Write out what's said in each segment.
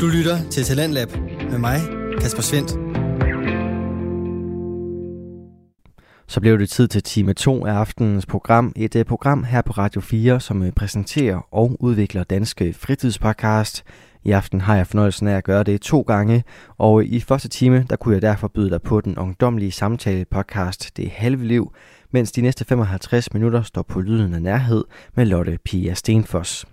Du lytter til Talentlab med mig, Kasper Svendt. Så blev det tid til time 2 af aftenens program. Et øh, program her på Radio 4, som øh, præsenterer og udvikler danske fritidspodcast. I aften har jeg fornøjelsen af at gøre det to gange, og i første time, der kunne jeg derfor byde dig på den ungdomlige samtale podcast Det Halve Liv, mens de næste 55 minutter står på lyden af nærhed med Lotte Pia Stenfoss.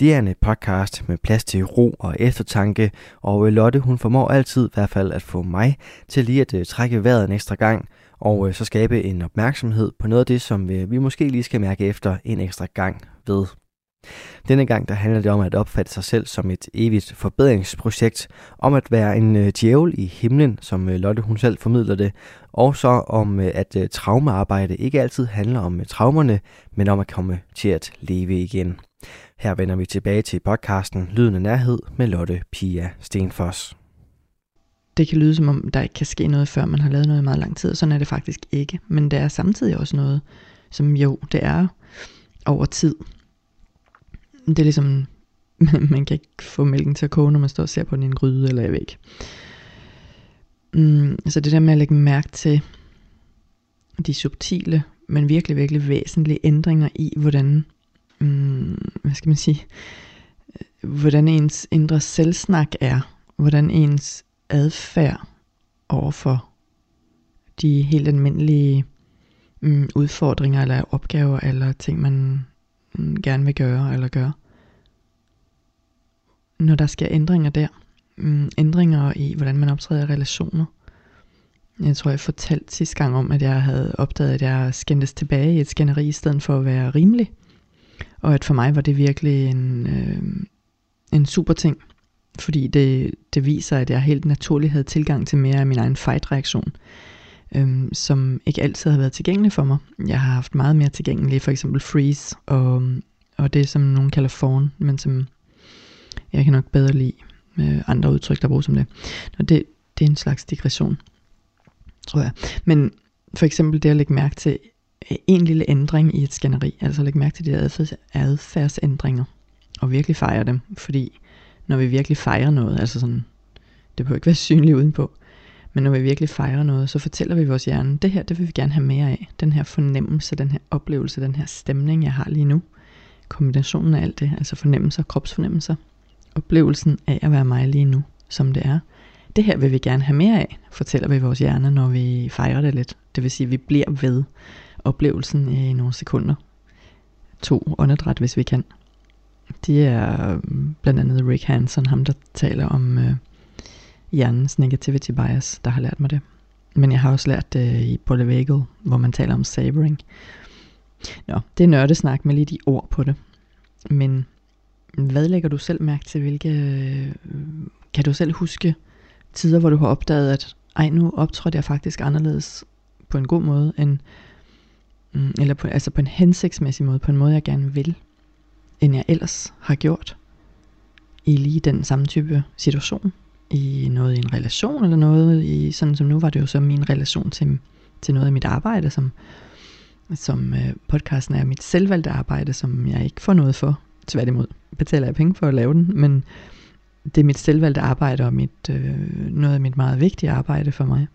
Det er en podcast med plads til ro og eftertanke, og øh, Lotte hun formår altid i hvert fald at få mig til lige at øh, trække vejret en ekstra gang, og øh, så skabe en opmærksomhed på noget af det, som vi måske lige skal mærke efter en ekstra gang ved. Denne gang der handler det om at opfatte sig selv som et evigt forbedringsprojekt, om at være en djævel i himlen, som Lotte hun selv formidler det, og så om at traumearbejde ikke altid handler om traumerne, men om at komme til at leve igen. Her vender vi tilbage til podcasten Lyden af Nærhed med Lotte Pia Stenfoss. Det kan lyde som om, der ikke kan ske noget, før man har lavet noget i meget lang tid, og sådan er det faktisk ikke. Men det er samtidig også noget, som jo, det er over tid. Det er ligesom, man kan ikke få mælken til at koge, når man står og ser på den i en gryde eller i væk. Mm, så det der med at lægge mærke til de subtile, men virkelig, virkelig væsentlige ændringer i, hvordan, mm, hvad skal man sige, øh, hvordan ens indre selvsnak er, hvordan ens adfærd overfor de helt almindelige mm, udfordringer eller opgaver eller ting, man mm, gerne vil gøre eller gøre. Når der sker ændringer der, mm, ændringer i, hvordan man optræder i relationer. Jeg tror, jeg fortalte sidste gang om, at jeg havde opdaget, at jeg skændtes tilbage i et skænderi, i stedet for at være rimelig. Og at for mig var det virkelig en, øh, en super ting. Fordi det, det viser, at jeg helt naturligt havde tilgang til mere af min egen fight-reaktion øh, som ikke altid har været tilgængelig for mig. Jeg har haft meget mere tilgængelig, for eksempel freeze og, og det, som nogen kalder fawn, men som jeg kan nok bedre lide øh, andre udtryk, der bruges som det. Og det, det er en slags digression, tror jeg. Men for eksempel det at lægge mærke til Øh, en lille ændring i et skænderi, altså læg mærke til de adfærds, adfærdsændringer, og virkelig fejre dem, fordi når vi virkelig fejrer noget, altså sådan, det behøver ikke være synligt udenpå, men når vi virkelig fejrer noget, så fortæller vi vores hjerne, det her, det vil vi gerne have mere af. Den her fornemmelse, den her oplevelse, den her stemning, jeg har lige nu. Kombinationen af alt det, altså fornemmelser, kropsfornemmelser. Oplevelsen af at være mig lige nu, som det er. Det her vil vi gerne have mere af, fortæller vi vores hjerne, når vi fejrer det lidt. Det vil sige, at vi bliver ved oplevelsen i nogle sekunder. To åndedræt, hvis vi kan. Det er mm, blandt andet Rick Hansen, ham der taler om... Øh, hjernens negativity bias, der har lært mig det. Men jeg har også lært det i Polyvagal, hvor man taler om savoring. Nå, det er nørdesnak med lidt i ord på det. Men hvad lægger du selv mærke til? Hvilke, øh, kan du selv huske tider, hvor du har opdaget, at ej, nu optrådte jeg faktisk anderledes på en god måde, end, mm, eller på, altså på en hensigtsmæssig måde, på en måde, jeg gerne vil, end jeg ellers har gjort i lige den samme type situation. I noget i en relation eller noget i sådan som nu var det jo så min relation til, til noget af mit arbejde som som øh, podcasten er mit selvvalgte arbejde som jeg ikke får noget for. Tværtimod betaler jeg penge for at lave den men det er mit selvvalgte arbejde og mit, øh, noget af mit meget vigtige arbejde for mig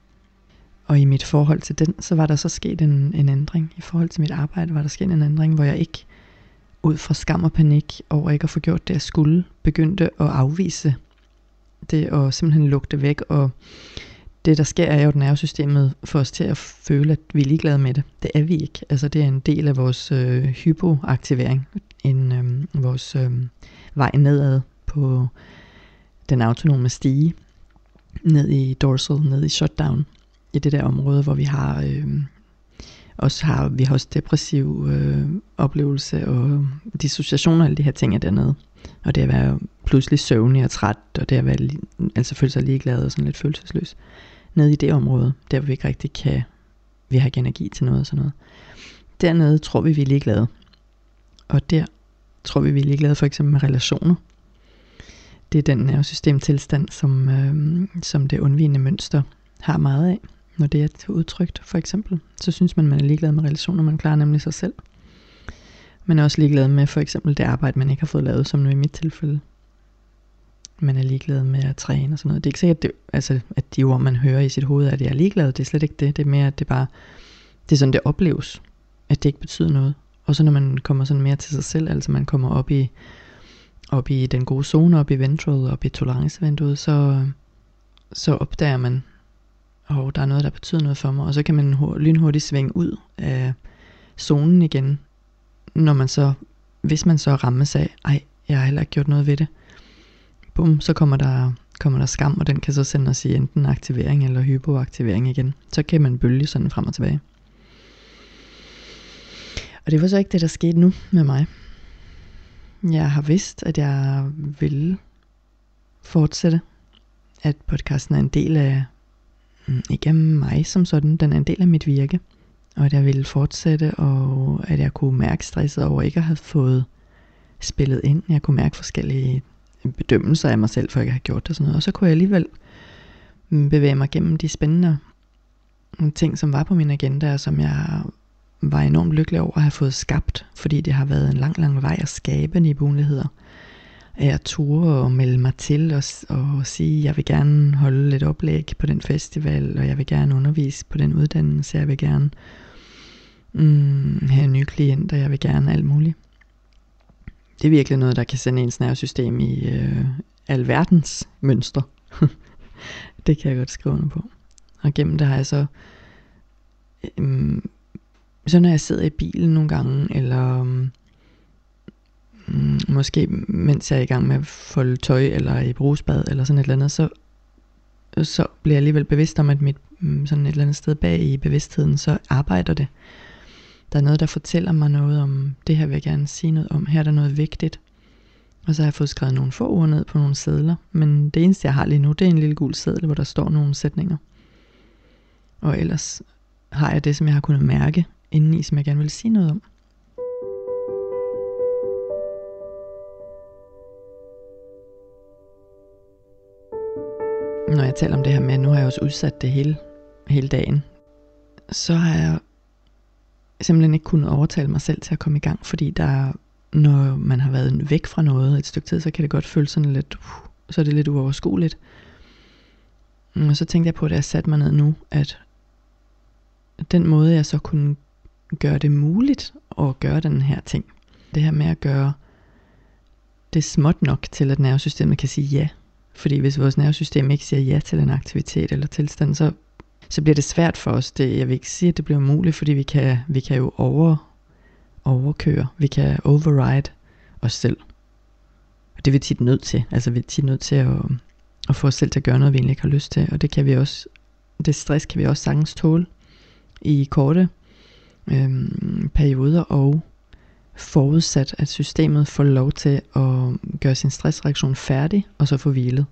og i mit forhold til den så var der så sket en, en ændring i forhold til mit arbejde var der sket en ændring hvor jeg ikke ud fra skam og panik over ikke at få gjort det jeg skulle begyndte at afvise det og simpelthen lukke det væk, og det der sker er jo, at nervesystemet får os til at føle, at vi er ligeglade med det. Det er vi ikke. Altså det er en del af vores øh, hypoaktivering, en, øh, vores øh, vej nedad på den autonome stige, ned i dorsal, ned i shutdown, i det der område, hvor vi har øh, også har vi har også depressiv øh, oplevelse og dissociation og alle de her ting er dernede. Og det at være pludselig søvnig og træt, og det at være, altså føle sig ligeglad og sådan lidt følelsesløs. Nede i det område, der hvor vi ikke rigtig kan, vi har ikke energi til noget og sådan noget. Dernede tror vi, vi er ligeglade. Og der tror vi, vi er ligeglade for eksempel med relationer. Det er den øh, nervesystemtilstand, som, øh, som det undvigende mønster har meget af. Når det er udtrykt, for eksempel, så synes man, man er ligeglad med relationer, man klarer nemlig sig selv. Man er også ligeglad med for eksempel det arbejde, man ikke har fået lavet, som nu i mit tilfælde. man er ligeglad med at træne og sådan noget. Det er ikke sikkert, at, det, altså, at de ord, man hører i sit hoved, er, at jeg er ligeglad. Det er slet ikke det. Det er mere, at det bare, det er sådan, det opleves. At det ikke betyder noget. Og så når man kommer sådan mere til sig selv, altså man kommer op i, op i den gode zone, op i ventral, op i tolerancevinduet, så, så opdager man, og der er noget, der betyder noget for mig. Og så kan man lynhurtigt svinge ud af zonen igen, når man så, hvis man så rammes af, ej, jeg har heller ikke gjort noget ved det, bum, så kommer der, kommer der skam, og den kan så sende os i enten aktivering eller hypoaktivering igen. Så kan man bølge sådan frem og tilbage. Og det var så ikke det, der skete nu med mig. Jeg har vidst, at jeg ville fortsætte, at podcasten er en del af, Mm, ikke af mig som sådan, den er en del af mit virke, og at jeg ville fortsætte, og at jeg kunne mærke stresset over ikke at have fået spillet ind. Jeg kunne mærke forskellige bedømmelser af mig selv, for jeg har gjort det og sådan noget. Og så kunne jeg alligevel mm, bevæge mig gennem de spændende mm, ting, som var på min agenda, og som jeg var enormt lykkelig over at have fået skabt, fordi det har været en lang, lang vej at skabe nye muligheder. At jeg turde og melde mig til og, og sige, at jeg vil gerne holde et oplæg på den festival, og jeg vil gerne undervise på den uddannelse, jeg vil gerne mm, have nye klienter, jeg vil gerne alt muligt. Det er virkelig noget, der kan sende ens nervesystem i øh, alverdens mønster. det kan jeg godt skrive under på. Og gennem det har jeg så, øh, mm, så når jeg sidder i bilen nogle gange, eller øh, Mm, måske mens jeg er i gang med at folde tøj, eller i brugsbad, eller sådan et eller andet, så, så bliver jeg alligevel bevidst om, at mit mm, sådan et eller andet sted bag i bevidstheden, så arbejder det der er noget, der fortæller mig noget om, det her vil jeg gerne sige noget om, her er der noget vigtigt. Og så har jeg fået skrevet nogle få ord ned på nogle sædler, men det eneste jeg har lige nu, det er en lille gul sædel, hvor der står nogle sætninger. Og ellers har jeg det, som jeg har kunnet mærke indeni, som jeg gerne vil sige noget om. Når jeg taler om det her med, at nu har jeg også udsat det hele, hele dagen, så har jeg simpelthen ikke kunnet overtale mig selv til at komme i gang, fordi der, når man har været væk fra noget et stykke tid, så kan det godt føles sådan lidt, uh, så er det lidt uoverskueligt. Og så tænkte jeg på, da jeg satte mig ned nu, at den måde, jeg så kunne gøre det muligt at gøre den her ting, det her med at gøre det småt nok til, at nervesystemet kan sige ja. Fordi hvis vores nervesystem ikke siger ja til en aktivitet eller tilstand, så så bliver det svært for os. Det, jeg vil ikke sige, at det bliver umuligt, fordi vi kan, vi kan jo over, overkøre, vi kan override os selv. Og det er vi tit nødt til. Altså vi er tit nødt til at, at få os selv til at gøre noget, vi egentlig ikke har lyst til. Og det kan vi også, det stress kan vi også sagtens tåle i korte øhm, perioder og forudsat, at systemet får lov til at gøre sin stressreaktion færdig, og så få hvilet.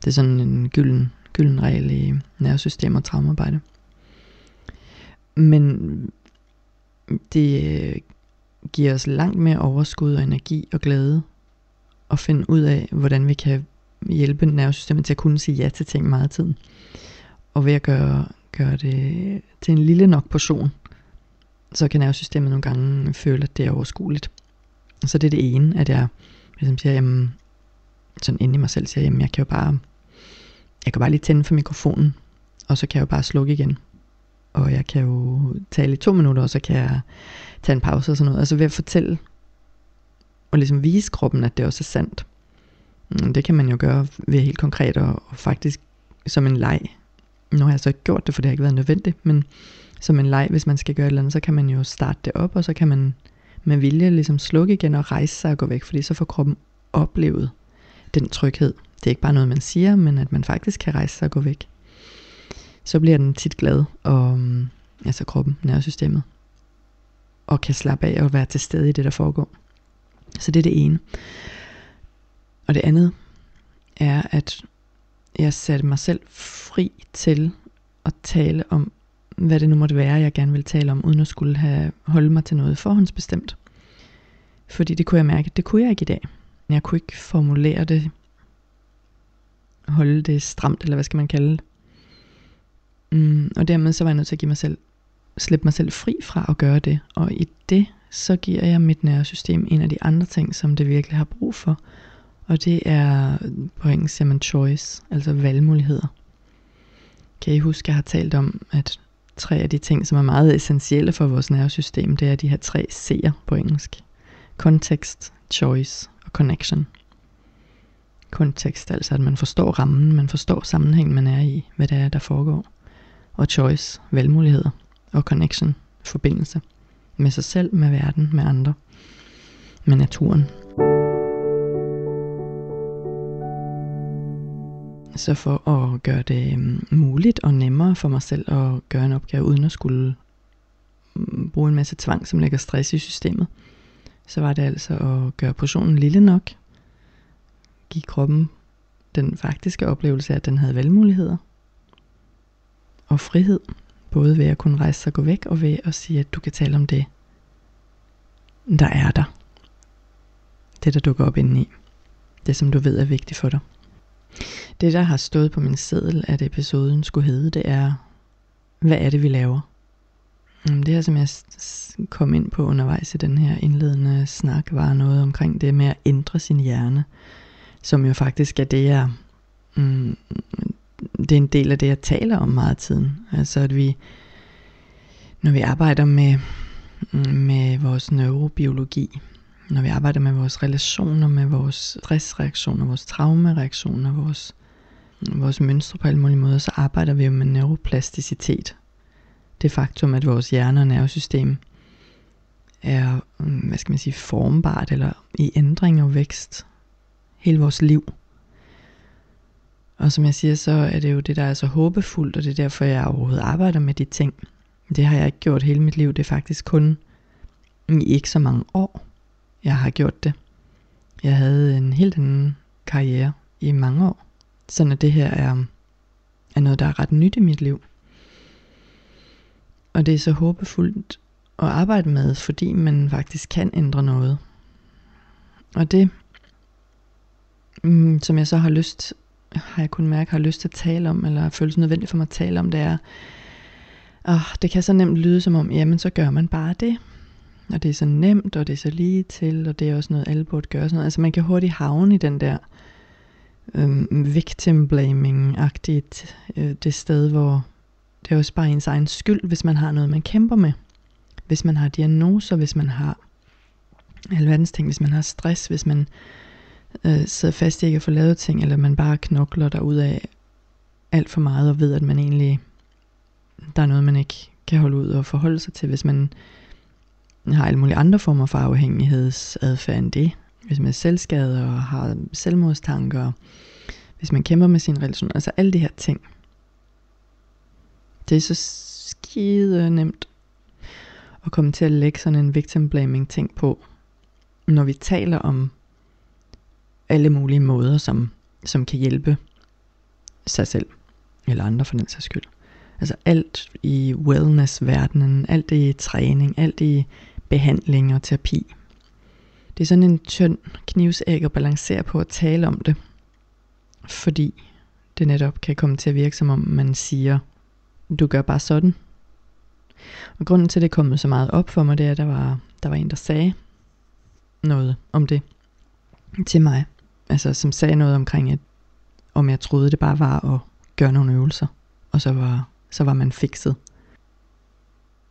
Det er sådan en gylden gylden regel i nervesystem og traumearbejde. Men det øh, giver os langt mere overskud og energi og glæde at finde ud af, hvordan vi kan hjælpe nervesystemet til at kunne sige ja til ting meget af tiden. Og ved at gøre, gøre det til en lille nok portion, så kan nervesystemet nogle gange føle, at det er overskueligt. Så det er det ene, at jeg ligesom siger, jamen, sådan inde i mig selv siger, jamen jeg kan jo bare jeg kan bare lige tænde for mikrofonen, og så kan jeg jo bare slukke igen. Og jeg kan jo tale i to minutter, og så kan jeg tage en pause og sådan noget. Altså ved at fortælle, og ligesom vise kroppen, at det også er sandt. Mm, det kan man jo gøre ved helt konkret og, og faktisk som en leg. Nu har jeg så ikke gjort det, for det har ikke været nødvendigt, men som en leg, hvis man skal gøre et eller andet, så kan man jo starte det op, og så kan man med vilje ligesom slukke igen og rejse sig og gå væk, fordi så får kroppen oplevet den tryghed. Det er ikke bare noget, man siger, men at man faktisk kan rejse sig og gå væk. Så bliver den tit glad, og, mm, altså kroppen, nervesystemet, og kan slappe af og være til stede i det, der foregår. Så det er det ene. Og det andet er, at jeg satte mig selv fri til at tale om, hvad det nu måtte være, jeg gerne vil tale om, uden at skulle have holde mig til noget forhåndsbestemt. Fordi det kunne jeg mærke, det kunne jeg ikke i dag. Jeg kunne ikke formulere det holde det stramt, eller hvad skal man kalde det. Mm, og dermed så var jeg nødt til at give mig selv, slippe mig selv fri fra at gøre det. Og i det, så giver jeg mit nervesystem en af de andre ting, som det virkelig har brug for. Og det er på engelsk siger man choice, altså valgmuligheder. Kan I huske, jeg har talt om, at tre af de ting, som er meget essentielle for vores nervesystem, det er de her tre C'er på engelsk. Context, choice og connection. Kontekst, altså at man forstår rammen, man forstår sammenhængen, man er i, hvad det er, der foregår. Og choice, valgmuligheder. Og connection, forbindelse. Med sig selv, med verden, med andre. Med naturen. Så for at gøre det mm, muligt og nemmere for mig selv at gøre en opgave uden at skulle mm, bruge en masse tvang, som lægger stress i systemet, så var det altså at gøre portionen lille nok, give kroppen den faktiske oplevelse af, at den havde valgmuligheder og frihed, både ved at kunne rejse sig og gå væk, og ved at sige, at du kan tale om det, der er der. Det, der dukker op indeni. Det, som du ved er vigtigt for dig. Det, der har stået på min seddel, at episoden skulle hedde, det er, hvad er det, vi laver? Mm, det her, som jeg kom ind på undervejs i den her indledende snak, var noget omkring det med at ændre sin hjerne, som jo faktisk er det, jeg, mm, det er en del af det, jeg taler om meget af tiden. Altså at vi, når vi arbejder med, mm, med vores neurobiologi, når vi arbejder med vores relationer, med vores stressreaktioner, vores traumereaktioner, vores, vores mønstre på alle mulige måder, så arbejder vi jo med neuroplasticitet. Det faktum, at vores hjerne og nervesystem er, mm, hvad skal man sige, formbart eller i ændring og vækst hele vores liv. Og som jeg siger, så er det jo det, der er så håbefuldt, og det er derfor, jeg overhovedet arbejder med de ting. Det har jeg ikke gjort hele mit liv, det er faktisk kun i ikke så mange år jeg har gjort det. Jeg havde en helt anden karriere i mange år. Så det her er, er noget, der er ret nyt i mit liv. Og det er så håbefuldt at arbejde med, fordi man faktisk kan ændre noget. Og det, mm, som jeg så har lyst, har jeg kun mærke, har lyst til at tale om, eller føles nødvendigt for mig at tale om, det er, oh, det kan så nemt lyde som om, jamen så gør man bare det. Og det er så nemt, og det er så lige til, og det er også noget, alle burde gøre. Sådan noget. Altså man kan hurtigt havne i den der øhm, victim blaming-agtigt, øh, det sted, hvor det er også bare ens egen skyld, hvis man har noget, man kæmper med. Hvis man har diagnoser, hvis man har alverdens ting, hvis man har stress, hvis man øh, sidder fast i ikke at få lavet ting, eller man bare knokler der ud af alt for meget, og ved, at man egentlig, der er noget, man ikke kan holde ud og forholde sig til, hvis man har alle mulige andre former for afhængighedsadfærd end det. Hvis man er selvskadet og har selvmordstanker, hvis man kæmper med sin relation, altså alle de her ting. Det er så skide nemt at komme til at lægge sådan en victim blaming ting på, når vi taler om alle mulige måder, som, som kan hjælpe sig selv, eller andre for den sags skyld. Altså alt i wellness-verdenen, alt i træning, alt i behandling og terapi. Det er sådan en tynd knivsæg at balancere på at tale om det, fordi det netop kan komme til at virke som om man siger, du gør bare sådan. Og grunden til, at det kom så meget op for mig, det er, at der var, der var en, der sagde noget om det til mig. Altså som sagde noget omkring, at om jeg troede, det bare var at gøre nogle øvelser, og så var, så var man fikset.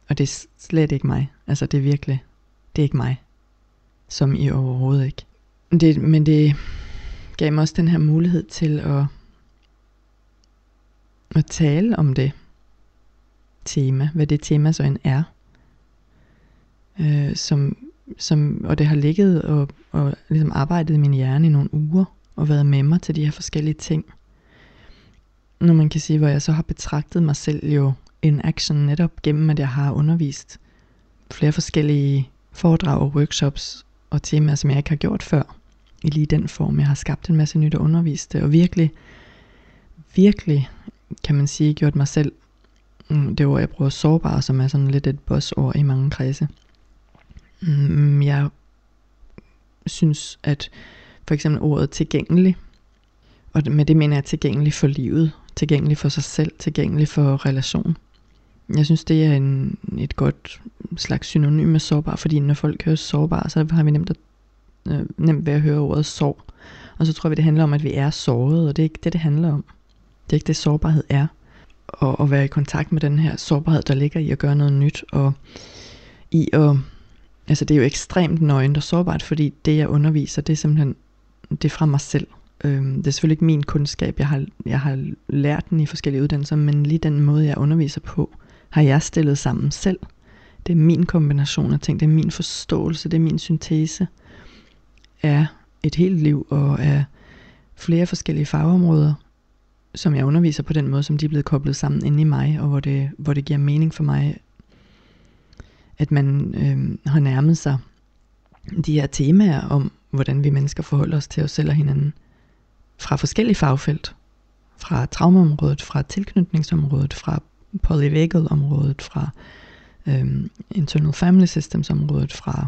Og det er slet ikke mig. Altså det er virkelig, det er ikke mig. Som i overhovedet ikke. Det, men det gav mig også den her mulighed til at, at tale om det tema, hvad det tema så end er. Øh, som, som, og det har ligget og, og ligesom arbejdet i min hjerne i nogle uger, og været med mig til de her forskellige ting. Når man kan sige, hvor jeg så har betragtet mig selv jo in action netop gennem, at jeg har undervist flere forskellige foredrag og workshops og temaer, som jeg ikke har gjort før. I lige den form. Jeg har skabt en masse nyt og undervist det, og virkelig, virkelig, kan man sige, gjort mig selv, mm, det ord jeg bruger, sårbar, som er sådan lidt et bossord i mange kredse. Mm, jeg synes, at for eksempel ordet tilgængelig, og med det mener jeg tilgængelig for livet, tilgængelig for sig selv, tilgængelig for relation. Jeg synes, det er en, et godt slags synonym med sårbar, fordi når folk hører sårbar, så har vi nemt at, øh, nemt ved at høre ordet sorg. Og så tror vi, det handler om, at vi er såret, og det er ikke det, det handler om. Det er ikke det, sårbarhed er. Og at være i kontakt med den her sårbarhed, der ligger i at gøre noget nyt, og i at, altså det er jo ekstremt nøgent og sårbart, fordi det, jeg underviser, det er simpelthen, det er fra mig selv. Øhm, det er selvfølgelig ikke min kundskab, jeg har, jeg har lært den i forskellige uddannelser, men lige den måde, jeg underviser på, har jeg stillet sammen selv. Det er min kombination af ting, det er min forståelse, det er min syntese af et helt liv og af flere forskellige fagområder, som jeg underviser på den måde, som de er blevet koblet sammen inde i mig, og hvor det, hvor det giver mening for mig, at man øh, har nærmet sig de her temaer om, hvordan vi mennesker forholder os til os selv og hinanden fra forskellige fagfelt. Fra traumaområdet, fra tilknytningsområdet, fra polyvagal området, fra øh, internal family systems området, fra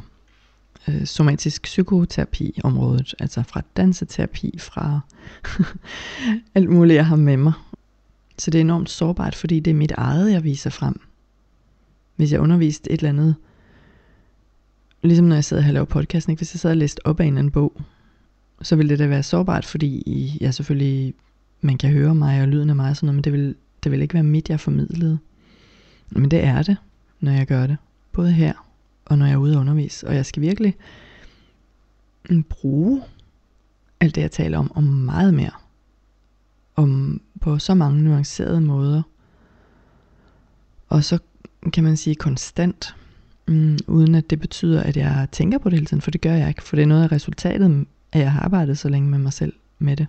øh, somatisk psykoterapi området, altså fra danseterapi, fra alt muligt, jeg har med mig. Så det er enormt sårbart, fordi det er mit eget, jeg viser frem. Hvis jeg underviste et eller andet, ligesom når jeg sidder her og laver podcasten, ikke? hvis jeg sad og læste op af en eller anden bog, så ville det da være sårbart, fordi jeg selvfølgelig, man kan høre mig og lyden af mig og sådan noget, men det vil, det vil ikke være mit, jeg formidlede. Men det er det, når jeg gør det. Både her og når jeg er ude og undervise. Og jeg skal virkelig bruge alt det, jeg taler om, og meget mere. Om på så mange nuancerede måder. Og så kan man sige konstant, mm, uden at det betyder, at jeg tænker på det hele tiden, for det gør jeg ikke. For det er noget af resultatet at jeg har arbejdet så længe med mig selv med det.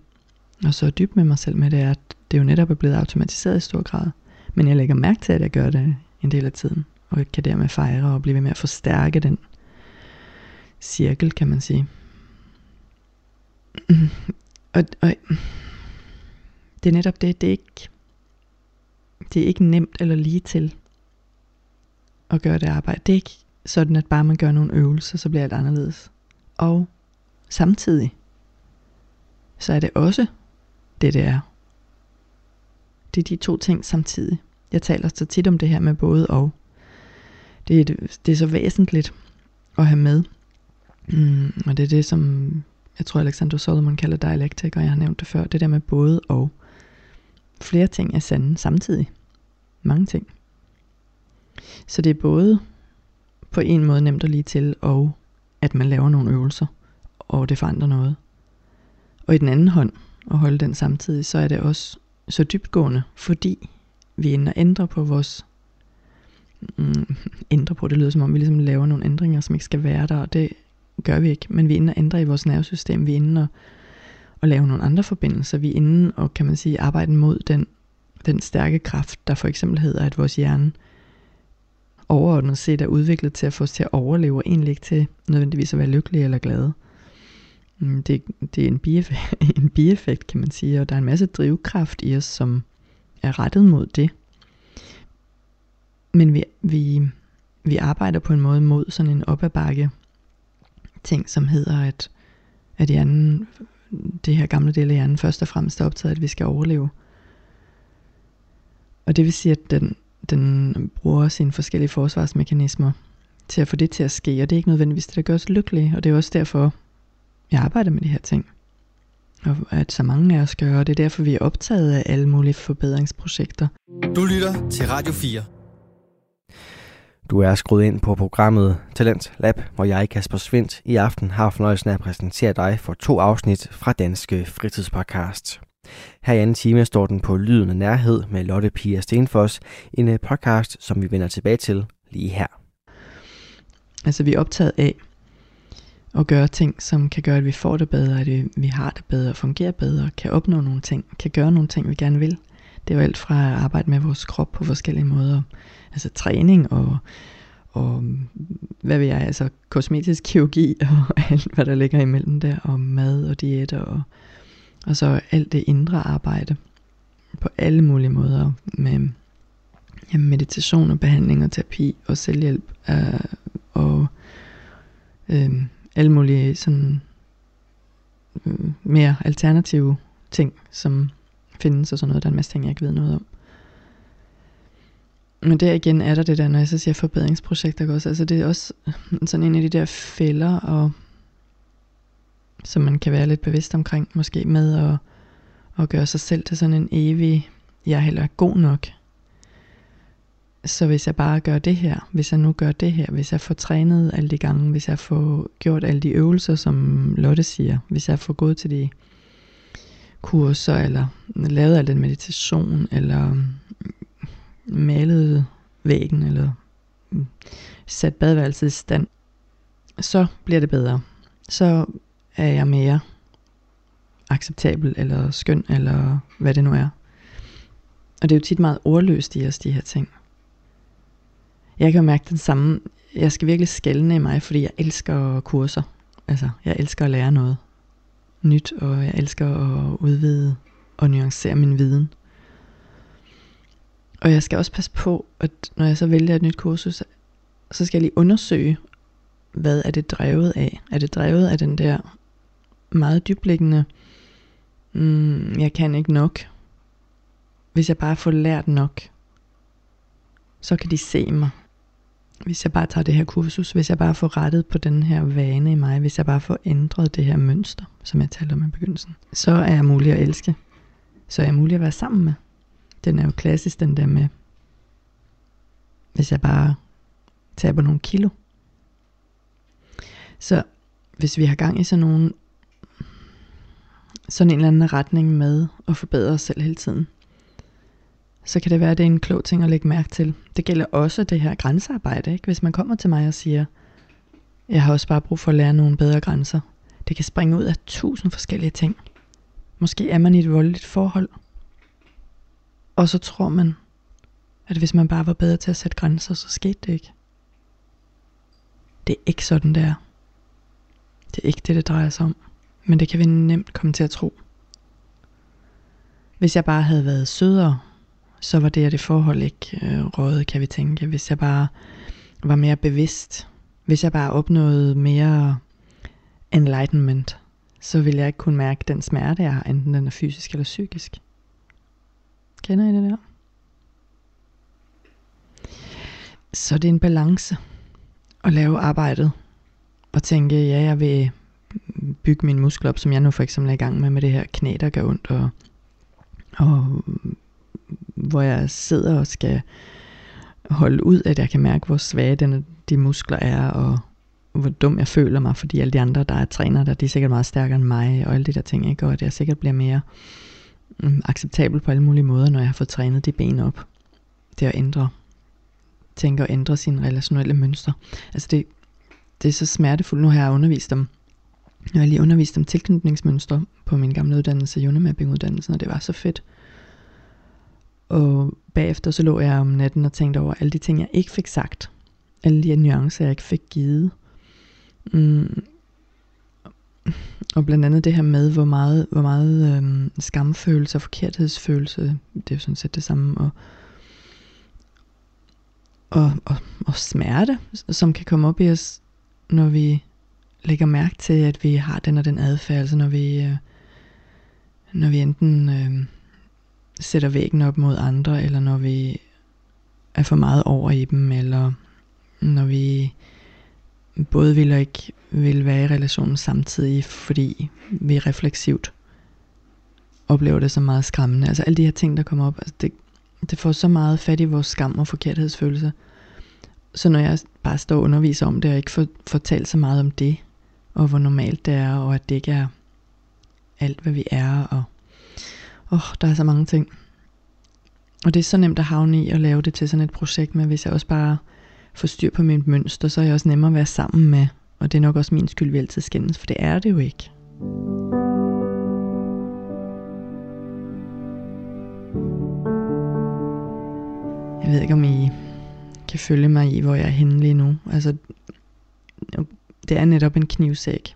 Og så dybt med mig selv med det, er, at det jo netop er blevet automatiseret i stor grad. Men jeg lægger mærke til, at jeg gør det en del af tiden og kan dermed fejre og blive ved med at forstærke den cirkel, kan man sige. Og, og det er netop det, det er ikke, det er ikke nemt eller lige til at gøre det arbejde. Det er ikke sådan, at bare man gør nogle øvelser, så bliver alt anderledes. Og samtidig, så er det også det, det er. Det er de to ting samtidig. Jeg taler så tit om det her med både og det, er, det er så væsentligt at have med. Mm, og det er det, som jeg tror Alexander Solomon kalder dialektik, og jeg har nævnt det før, det der med både og. Flere ting er sande samtidig. Mange ting. Så det er både på en måde nemt at lige til, og at man laver nogle øvelser, og det forandrer noget. Og i den anden hånd, at holde den samtidig, så er det også så dybtgående, fordi vi ender ændre på vores mm, ændre på. Det lyder som om, vi ligesom laver nogle ændringer, som ikke skal være der, og det gør vi ikke. Men vi er inde og ændre i vores nervesystem. Vi er inde og, og lave nogle andre forbindelser. Vi er inde og, kan man sige, arbejde mod den, den stærke kraft, der for eksempel hedder, at vores hjerne overordnet set er udviklet til at få os til at overleve, og egentlig ikke til nødvendigvis at være lykkelige eller glade. Mm, det, det er en bieffekt, en bieffekt, kan man sige, og der er en masse drivkraft i os, som er rettet mod det. Men vi, vi, vi arbejder på en måde mod sådan en op ad bakke ting, som hedder, at, at hjernen, det her gamle del af hjernen først og fremmest er optaget, at vi skal overleve. Og det vil sige, at den, den bruger sine forskellige forsvarsmekanismer til at få det til at ske, og det er ikke nødvendigvis det, der gør os lykkelige, og det er også derfor, jeg arbejder med de her ting. Og at så mange af os gør, og det er derfor, vi er optaget af alle mulige forbedringsprojekter. Du lytter til Radio 4. Du er skruet ind på programmet Talent Lab, hvor jeg, Kasper Svendt, i aften har fornøjelsen af at præsentere dig for to afsnit fra Danske Fritidspodcast. Her i anden time står den på Lyden af Nærhed med Lotte Pia Stenfoss, en øh, podcast, som vi vender tilbage til lige her. Altså vi er optaget af at gøre ting, som kan gøre, at vi får det bedre, at vi har det bedre, fungerer bedre, kan opnå nogle ting, kan gøre nogle ting, vi gerne vil. Det er jo alt fra at arbejde med vores krop på forskellige måder, altså træning og, og hvad ved jeg, altså kosmetisk kirurgi og alt, hvad der ligger imellem der, og mad og diæter og, og så alt det indre arbejde på alle mulige måder med ja, meditation og behandling og terapi og selvhjælp øh, og øh, alle mulige sådan øh, mere alternative ting, som findes og sådan noget. Der er en masse ting, jeg ikke ved noget om. Men der igen er der det der, når jeg så siger forbedringsprojekter også, altså det er også sådan en af de der fælder og som man kan være lidt bevidst omkring, måske med at, at gøre sig selv til sådan en evig, jeg er heller god nok. Så hvis jeg bare gør det her, hvis jeg nu gør det her, hvis jeg får trænet alle de gange, hvis jeg får gjort alle de øvelser, som Lotte siger, hvis jeg får gået til de kurser, eller lavet al den meditation, eller malet væggen, eller sat badeværelset i stand, så bliver det bedre. Så er jeg mere acceptabel, eller skøn, eller hvad det nu er. Og det er jo tit meget ordløst i os, de her ting. Jeg kan jo mærke den samme, jeg skal virkelig skælne i mig, fordi jeg elsker kurser. Altså, jeg elsker at lære noget nyt, og jeg elsker at udvide og nuancere min viden. Og jeg skal også passe på, at når jeg så vælger et nyt kursus, så skal jeg lige undersøge, hvad er det drevet af? Er det drevet af den der meget dybliggende, mm, jeg kan ikke nok. Hvis jeg bare får lært nok, så kan de se mig. Hvis jeg bare tager det her kursus, hvis jeg bare får rettet på den her vane i mig, hvis jeg bare får ændret det her mønster, som jeg talte om i begyndelsen, så er jeg mulig at elske. Så er jeg mulig at være sammen med. Den er jo klassisk, den der med, hvis jeg bare taber nogle kilo. Så hvis vi har gang i sådan nogle sådan en eller anden retning med at forbedre os selv hele tiden, så kan det være, at det er en klog ting at lægge mærke til. Det gælder også det her grænsearbejde. Ikke? Hvis man kommer til mig og siger, jeg har også bare brug for at lære nogle bedre grænser. Det kan springe ud af tusind forskellige ting. Måske er man i et voldeligt forhold. Og så tror man, at hvis man bare var bedre til at sætte grænser, så skete det ikke. Det er ikke sådan, det er. Det er ikke det, det drejer sig om. Men det kan vi nemt komme til at tro. Hvis jeg bare havde været sødere, så var det, at det forhold ikke øh, rådet, kan vi tænke. Hvis jeg bare var mere bevidst, hvis jeg bare opnåede mere enlightenment, så ville jeg ikke kunne mærke den smerte, jeg har, enten den er fysisk eller psykisk. Kender I det der? Så det er en balance at lave arbejdet og tænke, ja, jeg vil bygge mine muskler op, som jeg nu for eksempel er i gang med, med det her knæ, der gør ondt, og, og hvor jeg sidder og skal holde ud, at jeg kan mærke, hvor svage den, de muskler er, og hvor dum jeg føler mig, fordi alle de andre, der er træner, der, de er sikkert meget stærkere end mig, og alle de der ting, ikke? og at jeg sikkert bliver mere um, acceptabel på alle mulige måder, når jeg har fået trænet de ben op. Det at ændre, tænke og ændre sine relationelle mønstre. Altså det, det er så smertefuldt. Nu har jeg undervist dem jeg har lige undervist om tilknytningsmønstre på min gamle uddannelse, Unamapping-uddannelsen, og det var så fedt. Og bagefter så lå jeg om natten og tænkte over alle de ting, jeg ikke fik sagt. Alle de nuancer, jeg ikke fik givet. Mm. Og blandt andet det her med, hvor meget, hvor meget øhm, skamfølelse og forkerthedsfølelse, det er jo sådan set det samme, og, og, og, og smerte, som kan komme op i os, når vi lægger mærke til, at vi har den og den adfærd, altså når vi, øh, når vi enten øh, sætter væggen op mod andre, eller når vi er for meget over i dem, eller når vi både vil og ikke vil være i relationen samtidig, fordi vi refleksivt oplever det som meget skræmmende. Altså alle de her ting, der kommer op, altså det, det får så meget fat i vores skam og forkerthedsfølelse. Så når jeg bare står og underviser om det, og ikke får fortalt så meget om det, og hvor normalt det er, og at det ikke er alt, hvad vi er, og åh, der er så mange ting. Og det er så nemt at havne i at lave det til sådan et projekt, men hvis jeg også bare får styr på mit mønster, så er jeg også nemmere at være sammen med, og det er nok også min skyld, vi altid skændes, for det er det jo ikke. Jeg ved ikke, om I kan følge mig i, hvor jeg er henne lige nu. Altså, det er netop en knivsæk.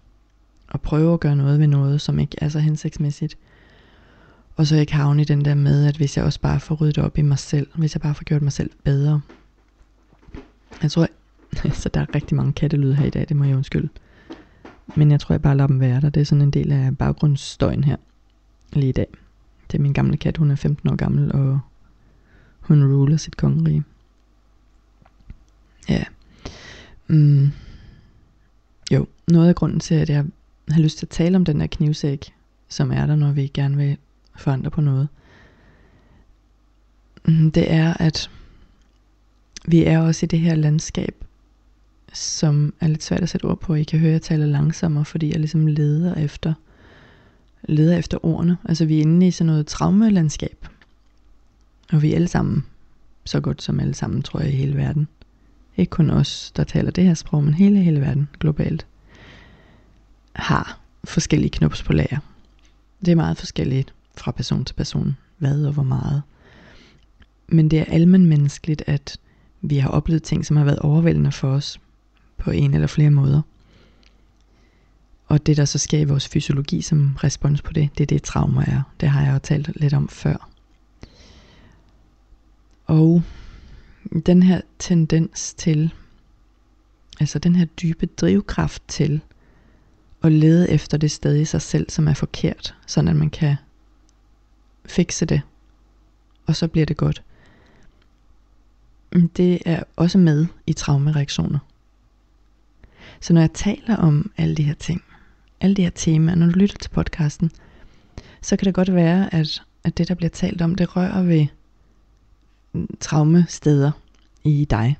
At prøve at gøre noget ved noget, som ikke er så hensigtsmæssigt. Og så ikke havne i den der med, at hvis jeg også bare får ryddet op i mig selv, hvis jeg bare får gjort mig selv bedre. Jeg tror, så altså, der er rigtig mange kattelyde her i dag, det må jeg undskylde. Men jeg tror, jeg bare lader dem være der. Det er sådan en del af baggrundsstøjen her lige i dag. Det er min gamle kat, hun er 15 år gammel, og hun ruler sit kongerige. Ja. Mm. Jo, noget af grunden til, at jeg har lyst til at tale om den der knivsæk, som er der, når vi gerne vil forandre på noget. Mm, det er, at vi er også i det her landskab, som er lidt svært at sætte ord på. I kan høre, at jeg taler langsommere, fordi jeg ligesom leder efter, leder efter ordene. Altså vi er inde i sådan noget traumelandskab. Og vi er alle sammen, så godt som alle sammen, tror jeg, i hele verden. Ikke kun os, der taler det her sprog, men hele, hele verden globalt har forskellige knops på lager. Det er meget forskelligt fra person til person, hvad og hvor meget. Men det er almen menneskeligt, at vi har oplevet ting, som har været overvældende for os på en eller flere måder. Og det, der så sker i vores fysiologi som respons på det, det er det, trauma er. Det har jeg jo talt lidt om før. Og den her tendens til, altså den her dybe drivkraft til at lede efter det sted i sig selv, som er forkert, sådan at man kan fikse det, og så bliver det godt. Det er også med i traumereaktioner. Så når jeg taler om alle de her ting, alle de her temaer, når du lytter til podcasten, så kan det godt være, at, at det, der bliver talt om, det rører ved mm, traumesteder i dig.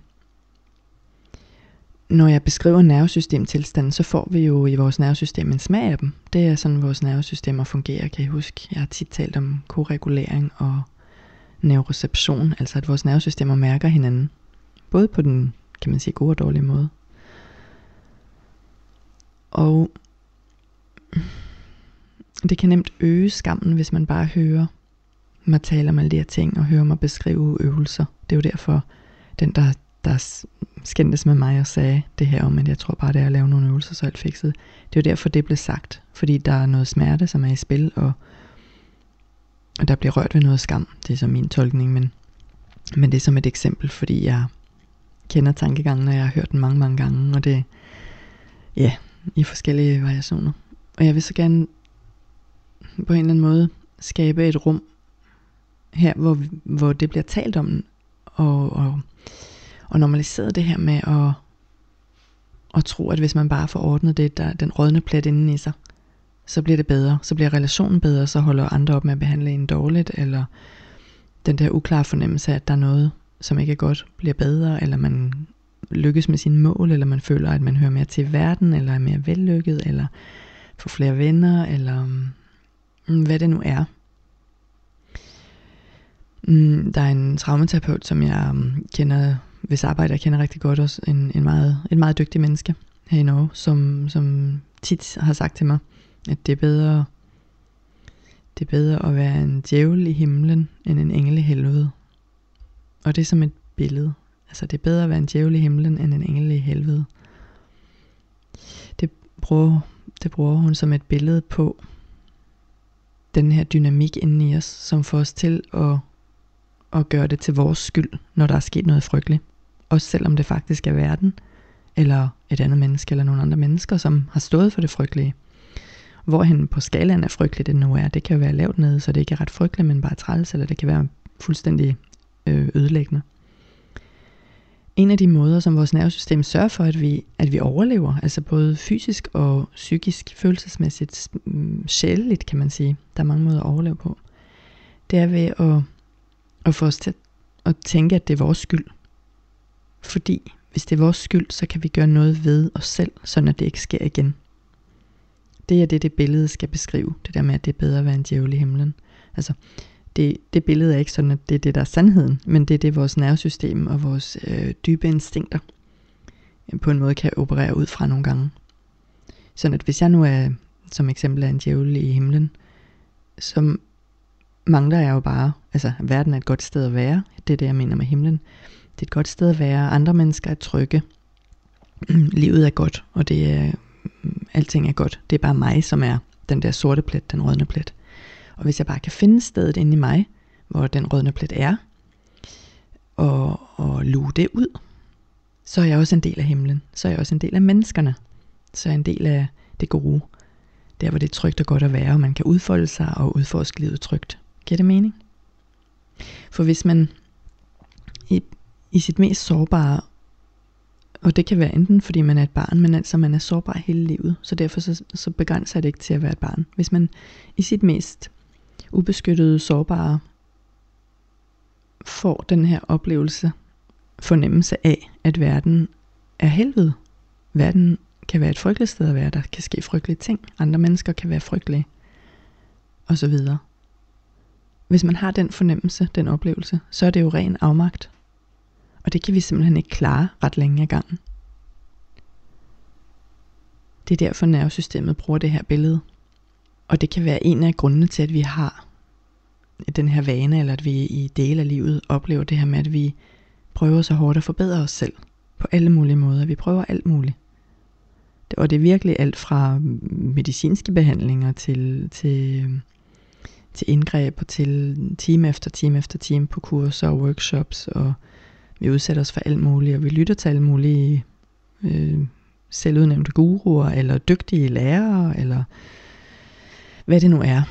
Når jeg beskriver nervesystemtilstanden, så får vi jo i vores nervesystem en smag af dem. Det er sådan, vores nervesystemer fungerer, kan I huske. Jeg har tit talt om koregulering og neuroception, altså at vores nervesystemer mærker hinanden. Både på den, kan man sige, gode og dårlige måde. Og det kan nemt øge skammen, hvis man bare hører mig tale om alle de her ting, og hører mig beskrive øvelser. Det er jo derfor, den der, der skændtes med mig og sagde det her om, at jeg tror bare, det er at lave nogle øvelser, så alt fikset. Det er jo derfor, det blev sagt. Fordi der er noget smerte, som er i spil, og, og der bliver rørt ved noget skam. Det er så min tolkning, men, men det er som et eksempel, fordi jeg kender tankegangen, og jeg har hørt den mange, mange gange, og det, ja, i forskellige variationer. Og jeg vil så gerne på en eller anden måde skabe et rum her, hvor, hvor det bliver talt om, og, og, og normaliseret det her med at, at tro, at hvis man bare får ordnet det, der, den rådne plet inden i sig, så bliver det bedre, så bliver relationen bedre, så holder andre op med at behandle en dårligt, eller den der uklare fornemmelse af, at der er noget, som ikke er godt, bliver bedre, eller man lykkes med sine mål, eller man føler, at man hører mere til verden, eller er mere vellykket, eller får flere venner, eller mm, hvad det nu er. Mm, der er en traumaterapeut, som jeg mm, kender, hvis arbejde jeg kender rigtig godt også, en, en meget, et meget dygtig menneske her i Norge, som, som tit har sagt til mig, at det er bedre, det er bedre at være en djævel i himlen, end en engel i helvede. Og det er som et billede. Altså det er bedre at være en djævel i himlen, end en engel i helvede. Det bruger, det bruger hun som et billede på den her dynamik inde i os, som får os til at at gøre det til vores skyld, når der er sket noget frygteligt. Også selvom det faktisk er verden, eller et andet menneske, eller nogle andre mennesker, som har stået for det frygtelige. Hvorhen på skalaen er frygteligt det nu er, det kan jo være lavt nede, så det ikke er ret frygteligt, men bare træls, eller det kan være fuldstændig øh, ødelæggende. En af de måder, som vores nervesystem sørger for, at vi, at vi overlever, altså både fysisk og psykisk, følelsesmæssigt, mm, sjældent kan man sige, der er mange måder at overleve på, det er ved at at få os til at tænke, at det er vores skyld. Fordi hvis det er vores skyld, så kan vi gøre noget ved os selv, så når det ikke sker igen. Det er det, det billede skal beskrive. Det der med, at det er bedre at være en djævel i himlen. Altså, det, det billede er ikke sådan, at det er det, der er sandheden, men det er det, vores nervesystem og vores øh, dybe instinkter øh, på en måde kan operere ud fra nogle gange. Sådan at hvis jeg nu er, som eksempel er en djævel i himlen, så mangler jeg jo bare, altså verden er et godt sted at være, det er det jeg mener med himlen. Det er et godt sted at være, andre mennesker er trygge, livet er godt, og det er, mm, alting er godt. Det er bare mig, som er den der sorte plet, den rødne plet. Og hvis jeg bare kan finde stedet inde i mig, hvor den rødne plet er, og, og luge det ud, så er jeg også en del af himlen. Så er jeg også en del af menneskerne. Så er jeg en del af det gode. Der hvor det er trygt og godt at være, og man kan udfolde sig og udforske livet trygt. Giver det mening? For hvis man i, i sit mest sårbare Og det kan være enten fordi man er et barn, men altså man er sårbar hele livet, så derfor så, så begrænser det ikke til at være et barn. Hvis man i sit mest ubeskyttede, sårbare får den her oplevelse, fornemmelse af, at verden er helvede. Verden kan være et frygteligt sted at være, der kan ske frygtelige ting. Andre mennesker kan være frygtelige. Og så videre. Hvis man har den fornemmelse, den oplevelse, så er det jo ren afmagt. Og det kan vi simpelthen ikke klare ret længe ad gangen. Det er derfor nervesystemet bruger det her billede. Og det kan være en af grundene til, at vi har den her vane, eller at vi i dele af livet oplever det her med, at vi prøver så hårdt at forbedre os selv på alle mulige måder. Vi prøver alt muligt. Og det er virkelig alt fra medicinske behandlinger til, til, til indgreb og til time efter time efter time på kurser og workshops, og vi udsætter os for alt muligt, og vi lytter til alle mulige øh, selvudnævnte guruer, eller dygtige lærere, eller hvad det nu er.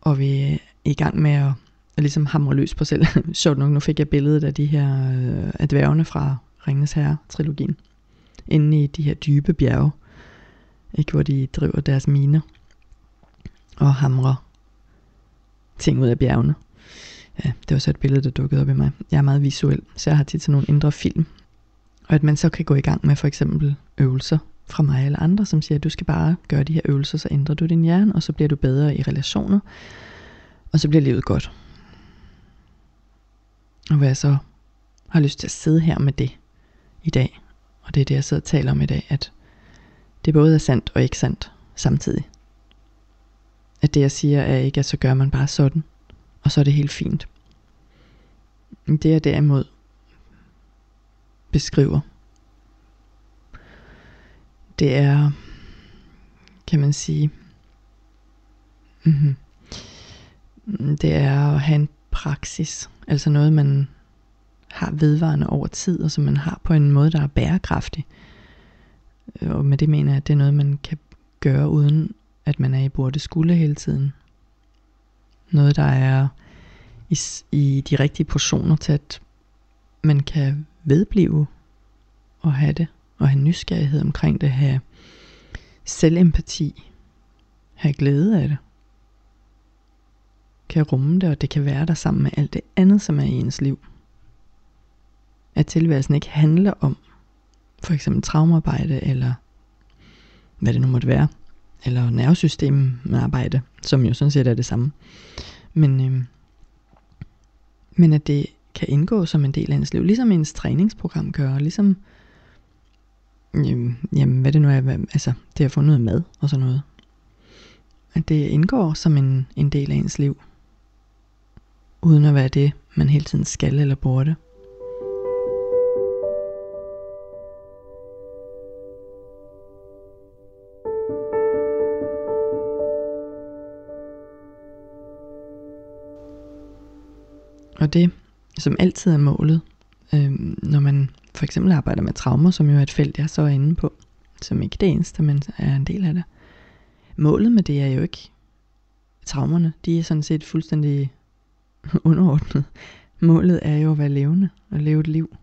Og vi er i gang med at, at ligesom hamre løs på selv. Sjovt nok, nu fik jeg billedet af de her øh, af dværgene fra Ringens Herre-trilogien. Inde i de her dybe bjerge, ikke, hvor de driver deres miner og hamrer ting ud af bjergene. Ja, det var så et billede, der dukkede op i mig. Jeg er meget visuel, så jeg har tit sådan nogle indre film. Og at man så kan gå i gang med for eksempel øvelser fra mig eller andre, som siger, at du skal bare gøre de her øvelser, så ændrer du din hjerne, og så bliver du bedre i relationer, og så bliver livet godt. Og hvad jeg så har lyst til at sidde her med det i dag, og det er det, jeg sidder og taler om i dag, at det både er sandt og ikke sandt samtidig. At det, jeg siger, er ikke, at så gør man bare sådan, og så er det helt fint. Det jeg derimod beskriver, det er, kan man sige, mm-hmm, det er at have en praksis, altså noget man har vedvarende over tid, og som man har på en måde, der er bærekraftig. Øh, og med det mener jeg, at det er noget, man kan gøre uden, at man er i burde skulle hele tiden. Noget, der er i, i de rigtige portioner til, at man kan vedblive og have det, og have nysgerrighed omkring det, have selvempati, have glæde af det, kan rumme det, og det kan være der sammen med alt det andet, som er i ens liv. At tilværelsen ikke handler om for eksempel traumearbejde, eller hvad det nu måtte være, eller nervesystemarbejde, som jo sådan set er det samme. Men, øh, men at det kan indgå som en del af ens liv, ligesom ens træningsprogram gør, ligesom jamen, jamen hvad det nu er, altså det at få noget mad og sådan noget. At det indgår som en, en del af ens liv, uden at være det, man hele tiden skal eller burde. Og det, som altid er målet, øh, når man for eksempel arbejder med traumer, som jo er et felt, jeg så er inde på, som ikke det eneste, men er en del af det. Målet med det er jo ikke traumerne, de er sådan set fuldstændig underordnet. Målet er jo at være levende og leve et liv.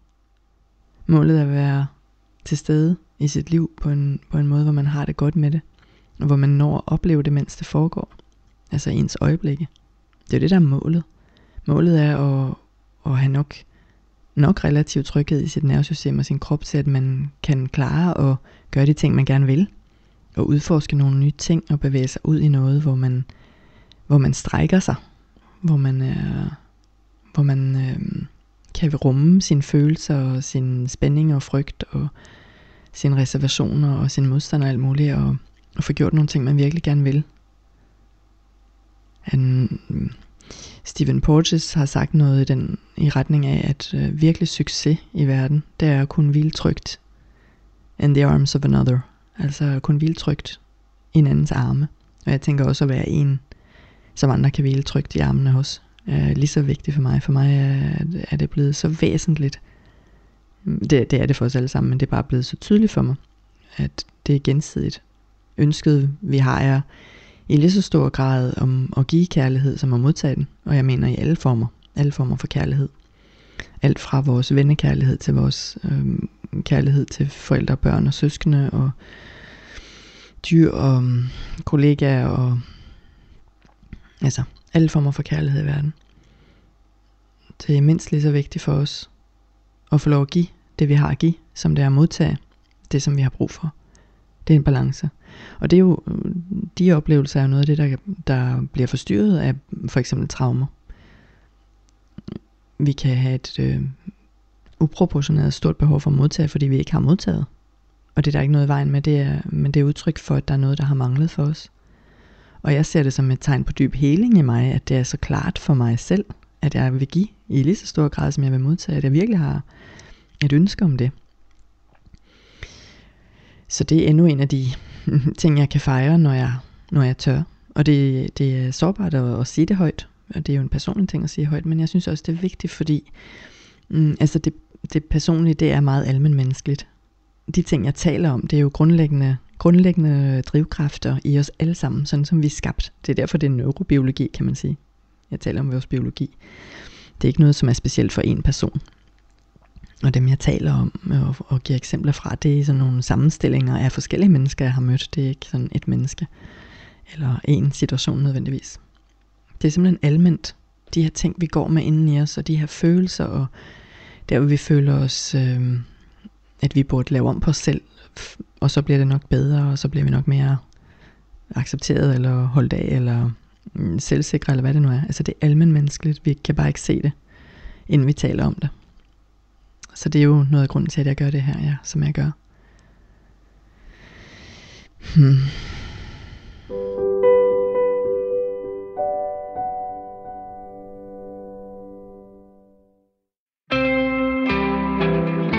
Målet er at være til stede i sit liv på en, på en måde, hvor man har det godt med det, og hvor man når at opleve det, mens det foregår. Altså ens øjeblikke. Det er jo det, der er målet. Målet er at, at have nok, nok relativ tryghed i sit nervesystem og sin krop til, at man kan klare og gøre de ting, man gerne vil. Og udforske nogle nye ting og bevæge sig ud i noget, hvor man, hvor man strækker sig. Hvor man, øh, hvor man øh, kan rumme sine følelser og sin spænding og frygt og sine reservationer og sin modstand og alt muligt. Og, og få gjort nogle ting, man virkelig gerne vil. Han, Stephen Porges har sagt noget i, den, i retning af, at øh, virkelig succes i verden, det er at kunne hvile trygt in the arms of another. Altså at kunne hvile trygt i en andens arme. Og jeg tænker også at være en, som andre kan hvile trygt i armene hos. Er lige så vigtigt for mig. For mig er, er det blevet så væsentligt. Det, det er det for os alle sammen, men det er bare blevet så tydeligt for mig, at det er gensidigt. Ønsket vi har er i lige så stor grad om at give kærlighed, som at modtage den. Og jeg mener i alle former. Alle former for kærlighed. Alt fra vores vennekærlighed til vores øh, kærlighed til forældre, børn og søskende og dyr og øhm, mm, kollegaer og altså alle former for kærlighed i verden. Det er mindst lige så vigtigt for os at få lov at give det, vi har at give, som det er at modtage det, som vi har brug for. Det er en balance. Og det er jo, øh, de oplevelser er jo noget af det, der, der bliver forstyrret af for eksempel traumer. Vi kan have et øh, uproportioneret stort behov for at modtage, fordi vi ikke har modtaget. Og det er der ikke noget i vejen med, det er, men det er udtryk for, at der er noget, der har manglet for os. Og jeg ser det som et tegn på dyb heling i mig, at det er så klart for mig selv, at jeg vil give i lige så stor grad, som jeg vil modtage, at jeg virkelig har et ønske om det. Så det er endnu en af de ting, jeg kan fejre, når jeg, når jeg tør. Og det, det er sårbart at, at sige det højt, og det er jo en personlig ting at sige højt, men jeg synes også, det er vigtigt, fordi mm, altså det, det personlige, det er meget almenmenneskeligt. De ting, jeg taler om, det er jo grundlæggende, grundlæggende drivkræfter i os alle sammen, sådan som vi er skabt. Det er derfor, det er neurobiologi, kan man sige. Jeg taler om vores biologi. Det er ikke noget, som er specielt for en person. Og dem jeg taler om og, og giver eksempler fra, det er sådan nogle sammenstillinger af forskellige mennesker, jeg har mødt. Det er ikke sådan et menneske eller en situation nødvendigvis. Det er simpelthen alment De her ting, vi går med inden i os, og de her følelser, og der hvor vi føler os, øh, at vi burde lave om på os selv, og så bliver det nok bedre, og så bliver vi nok mere accepteret, eller holdt af, eller mm, selvsikre, eller hvad det nu er. Altså det er almindeligt menneskeligt. Vi kan bare ikke se det, inden vi taler om det. Så det er jo noget af grunden til, at jeg gør det her, ja, som jeg gør. Hmm.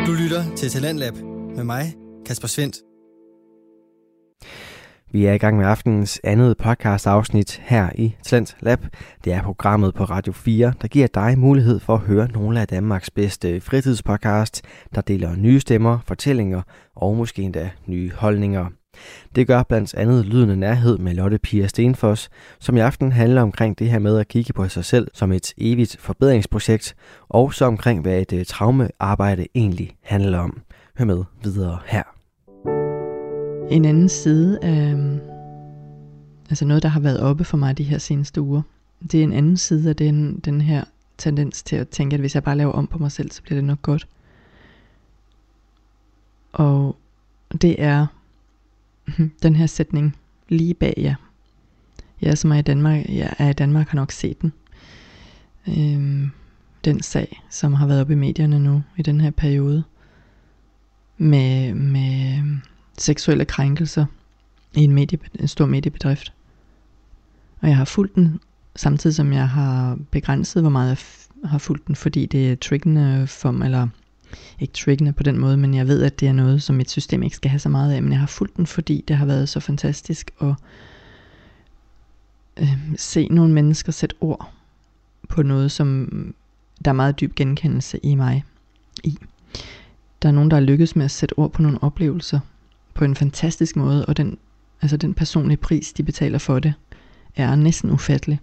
Du lytter til Talentlab med mig, Kasper Svendt. Vi er i gang med aftenens andet podcast afsnit her i Talent Lab. Det er programmet på Radio 4, der giver dig mulighed for at høre nogle af Danmarks bedste fritidspodcast, der deler nye stemmer, fortællinger og måske endda nye holdninger. Det gør blandt andet Lydende Nærhed med Lotte Pia Stenfoss, som i aften handler omkring det her med at kigge på sig selv som et evigt forbedringsprojekt, og så omkring hvad et traumearbejde egentlig handler om. Hør med videre her en anden side af, altså noget, der har været oppe for mig de her seneste uger. Det er en anden side af den, den her tendens til at tænke, at hvis jeg bare laver om på mig selv, så bliver det nok godt. Og det er den her sætning lige bag jer. Jeg som er i Danmark, jeg er i Danmark har nok set den. Øhm, den sag, som har været oppe i medierne nu i den her periode. Med, med seksuelle krænkelser i en, medie, en stor mediebedrift. Og jeg har fulgt den, samtidig som jeg har begrænset, hvor meget jeg har fulgt den, fordi det er triggende for mig, eller ikke triggende på den måde, men jeg ved, at det er noget, som mit system ikke skal have så meget af, men jeg har fulgt den, fordi det har været så fantastisk at øh, se nogle mennesker sætte ord på noget, som der er meget dyb genkendelse i mig i. Der er nogen, der er lykkes med at sætte ord på nogle oplevelser, på en fantastisk måde, og den, altså den personlige pris, de betaler for det, er næsten ufattelig.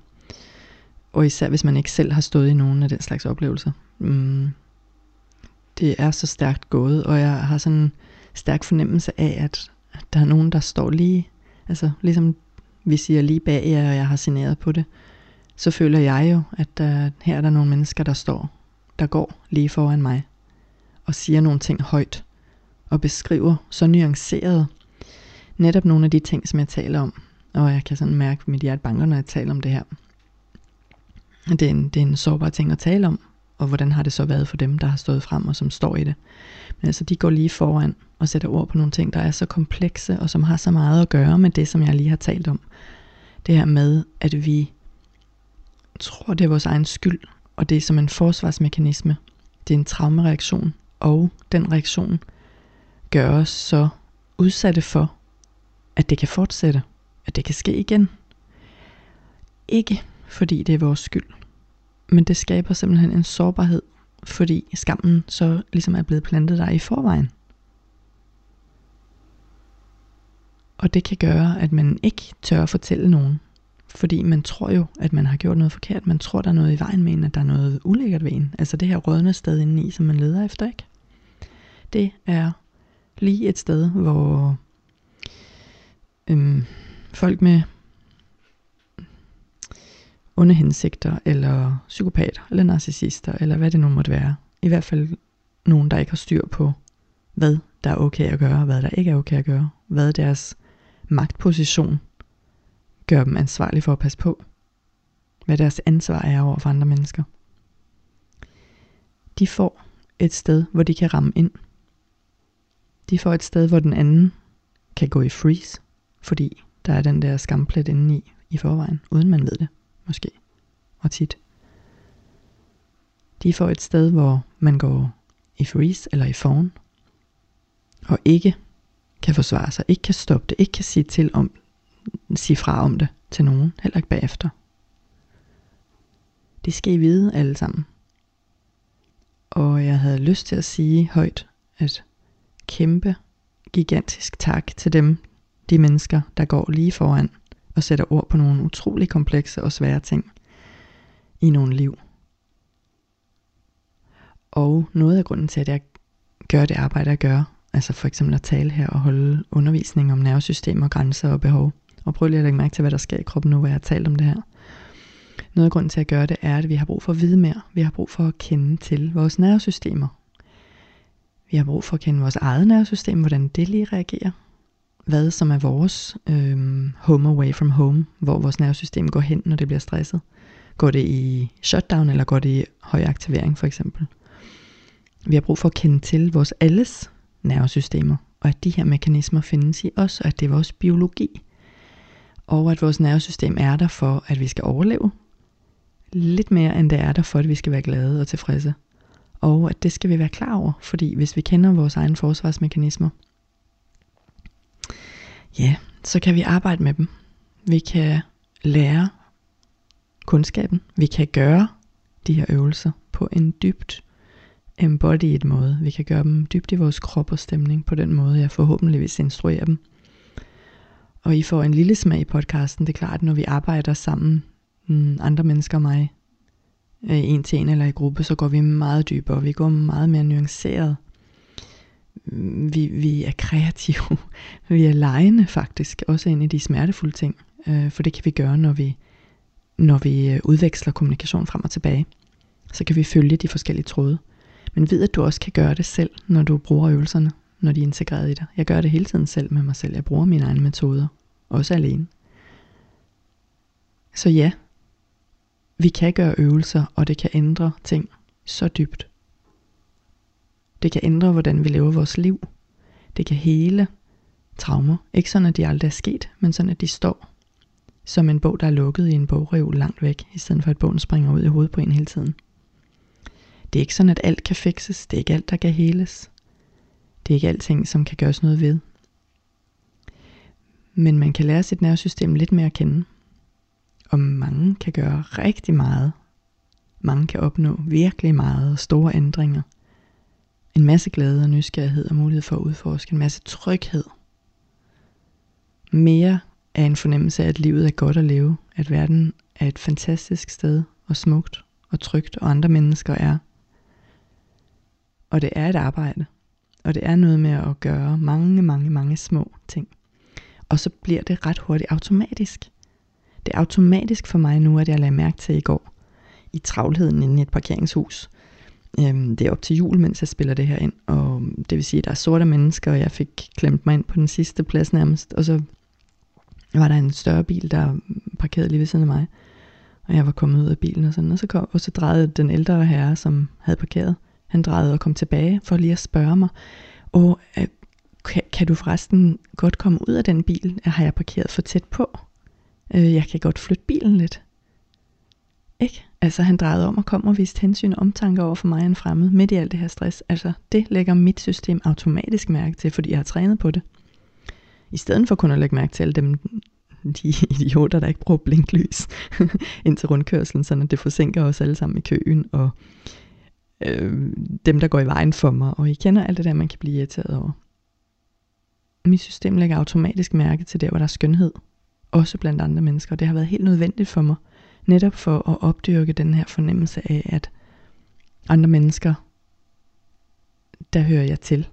Og især hvis man ikke selv har stået i nogen af den slags oplevelser. Mm, det er så stærkt gået, og jeg har sådan en stærk fornemmelse af, at, at der er nogen, der står lige, altså ligesom vi siger lige bag jer, og jeg har signeret på det, så føler jeg jo, at der, her er der nogle mennesker, der står, der går lige foran mig, og siger nogle ting højt, og beskriver så nuanceret netop nogle af de ting, som jeg taler om. Og jeg kan sådan mærke, at mit hjerte banker, når jeg taler om det her. Det er, en, det er en sårbar ting at tale om, og hvordan har det så været for dem, der har stået frem og som står i det. Men altså, de går lige foran og sætter ord på nogle ting, der er så komplekse, og som har så meget at gøre med det, som jeg lige har talt om. Det her med, at vi tror, det er vores egen skyld, og det er som en forsvarsmekanisme. Det er en traumereaktion, og den reaktion gør os så udsatte for, at det kan fortsætte, at det kan ske igen. Ikke fordi det er vores skyld, men det skaber simpelthen en sårbarhed, fordi skammen så ligesom er blevet plantet der i forvejen. Og det kan gøre, at man ikke tør at fortælle nogen, fordi man tror jo, at man har gjort noget forkert. Man tror, der er noget i vejen med en, at der er noget ulækkert ved en. Altså det her rødne sted indeni, som man leder efter, ikke? Det er lige et sted, hvor øhm, folk med onde hensigter, eller psykopater, eller narcissister, eller hvad det nu måtte være. I hvert fald nogen, der ikke har styr på, hvad der er okay at gøre, og hvad der ikke er okay at gøre. Hvad deres magtposition gør dem ansvarlige for at passe på. Hvad deres ansvar er over for andre mennesker. De får et sted, hvor de kan ramme ind. De får et sted, hvor den anden kan gå i freeze, fordi der er den der skamplet indeni i, i forvejen, uden man ved det, måske, og tit. De får et sted, hvor man går i freeze eller i fawn, og ikke kan forsvare sig, ikke kan stoppe det, ikke kan sige til om, sige fra om det til nogen, heller ikke bagefter. Det skal I vide alle sammen. Og jeg havde lyst til at sige højt, at kæmpe, gigantisk tak til dem, de mennesker, der går lige foran og sætter ord på nogle utrolig komplekse og svære ting i nogle liv. Og noget af grunden til, at jeg gør det arbejde, jeg gør, altså for eksempel at tale her og holde undervisning om nervesystemer, grænser og behov, og prøve lige at lægge mærke til, hvad der sker i kroppen nu, hvor jeg har talt om det her. Noget af grunden til at gøre det er, at vi har brug for at vide mere. Vi har brug for at kende til vores nervesystemer. Vi har brug for at kende vores eget nervesystem, hvordan det lige reagerer. Hvad som er vores øh, home away from home, hvor vores nervesystem går hen, når det bliver stresset. Går det i shutdown, eller går det i høj aktivering for eksempel? Vi har brug for at kende til vores alles nervesystemer, og at de her mekanismer findes i os, og at det er vores biologi. Og at vores nervesystem er der for, at vi skal overleve. Lidt mere end det er der for, at vi skal være glade og tilfredse. Og at det skal vi være klar over, fordi hvis vi kender vores egne forsvarsmekanismer, ja, så kan vi arbejde med dem. Vi kan lære kundskaben. Vi kan gøre de her øvelser på en dybt embodied måde. Vi kan gøre dem dybt i vores krop og stemning på den måde, jeg forhåbentlig instruerer dem. Og I får en lille smag i podcasten. Det er klart, når vi arbejder sammen, mm, andre mennesker og mig, øh, en til en eller i gruppe, så går vi meget dybere. Vi går meget mere nuanceret. Vi, vi er kreative. vi er lejende faktisk, også ind i de smertefulde ting. Øh, for det kan vi gøre, når vi, når vi øh, udveksler kommunikation frem og tilbage. Så kan vi følge de forskellige tråde. Men ved, at du også kan gøre det selv, når du bruger øvelserne, når de er integreret i dig. Jeg gør det hele tiden selv med mig selv. Jeg bruger mine egne metoder, også alene. Så ja, vi kan gøre øvelser, og det kan ændre ting så dybt. Det kan ændre, hvordan vi lever vores liv. Det kan hele traumer. Ikke sådan, at de aldrig er sket, men sådan, at de står som en bog, der er lukket i en bogreol langt væk, i stedet for at bogen springer ud i hovedet på en hele tiden. Det er ikke sådan, at alt kan fikses. Det er ikke alt, der kan heles. Det er ikke alting, som kan gøres noget ved. Men man kan lære sit nervesystem lidt mere at kende. Og mange kan gøre rigtig meget. Mange kan opnå virkelig meget store ændringer. En masse glæde og nysgerrighed og mulighed for at udforske. En masse tryghed. Mere af en fornemmelse af, at livet er godt at leve. At verden er et fantastisk sted og smukt og trygt, og andre mennesker er og det er et arbejde. Og det er noget med at gøre mange, mange, mange små ting. Og så bliver det ret hurtigt automatisk. Det er automatisk for mig nu, at jeg lagde mærke til i går, i travlheden inde i et parkeringshus. Øhm, det er op til jul, mens jeg spiller det her ind, og det vil sige, at der er sorte mennesker, og jeg fik klemt mig ind på den sidste plads nærmest, og så var der en større bil, der parkerede lige ved siden af mig, og jeg var kommet ud af bilen og sådan, og så, kom, og så drejede den ældre herre, som havde parkeret, han drejede og kom tilbage for lige at spørge mig, og øh, kan, kan du forresten godt komme ud af den bil? Har jeg parkeret for tæt på? Øh, jeg kan godt flytte bilen lidt. Ikke? Altså han drejede om og kom og viste hensyn og omtanke over for mig en fremmed midt i alt det her stress. Altså det lægger mit system automatisk mærke til, fordi jeg har trænet på det. I stedet for kun at lægge mærke til alle dem, de idioter, der ikke bruger blinklys ind til rundkørslen, så det forsinker os alle sammen i køen, og øh, dem, der går i vejen for mig, og I kender alt det der, man kan blive irriteret over. Mit system lægger automatisk mærke til der, hvor der er skønhed, også blandt andre mennesker, og det har været helt nødvendigt for mig, netop for at opdyrke den her fornemmelse af, at andre mennesker, der hører jeg til,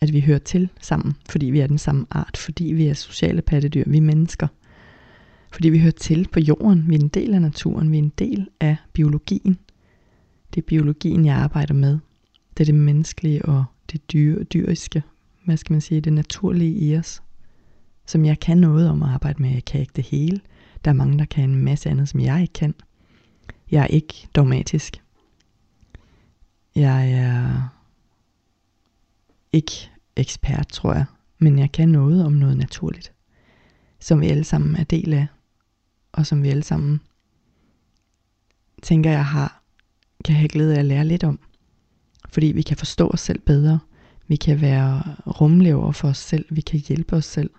at vi hører til sammen, fordi vi er den samme art, fordi vi er sociale pattedyr, vi er mennesker. Fordi vi hører til på jorden, vi er en del af naturen, vi er en del af biologien. Det er biologien, jeg arbejder med. Det er det menneskelige og det dyr, dyriske, hvad skal man sige, det naturlige i os, som jeg kan noget om at arbejde med. Jeg kan ikke det hele. Der er mange, der kan en masse andet, som jeg ikke kan. Jeg er ikke dogmatisk. Jeg er ikke ekspert, tror jeg, men jeg kan noget om noget naturligt, som vi alle sammen er del af, og som vi alle sammen tænker jeg har, kan have glæde af at lære lidt om. Fordi vi kan forstå os selv bedre, vi kan være rumlever over for os selv, vi kan hjælpe os selv.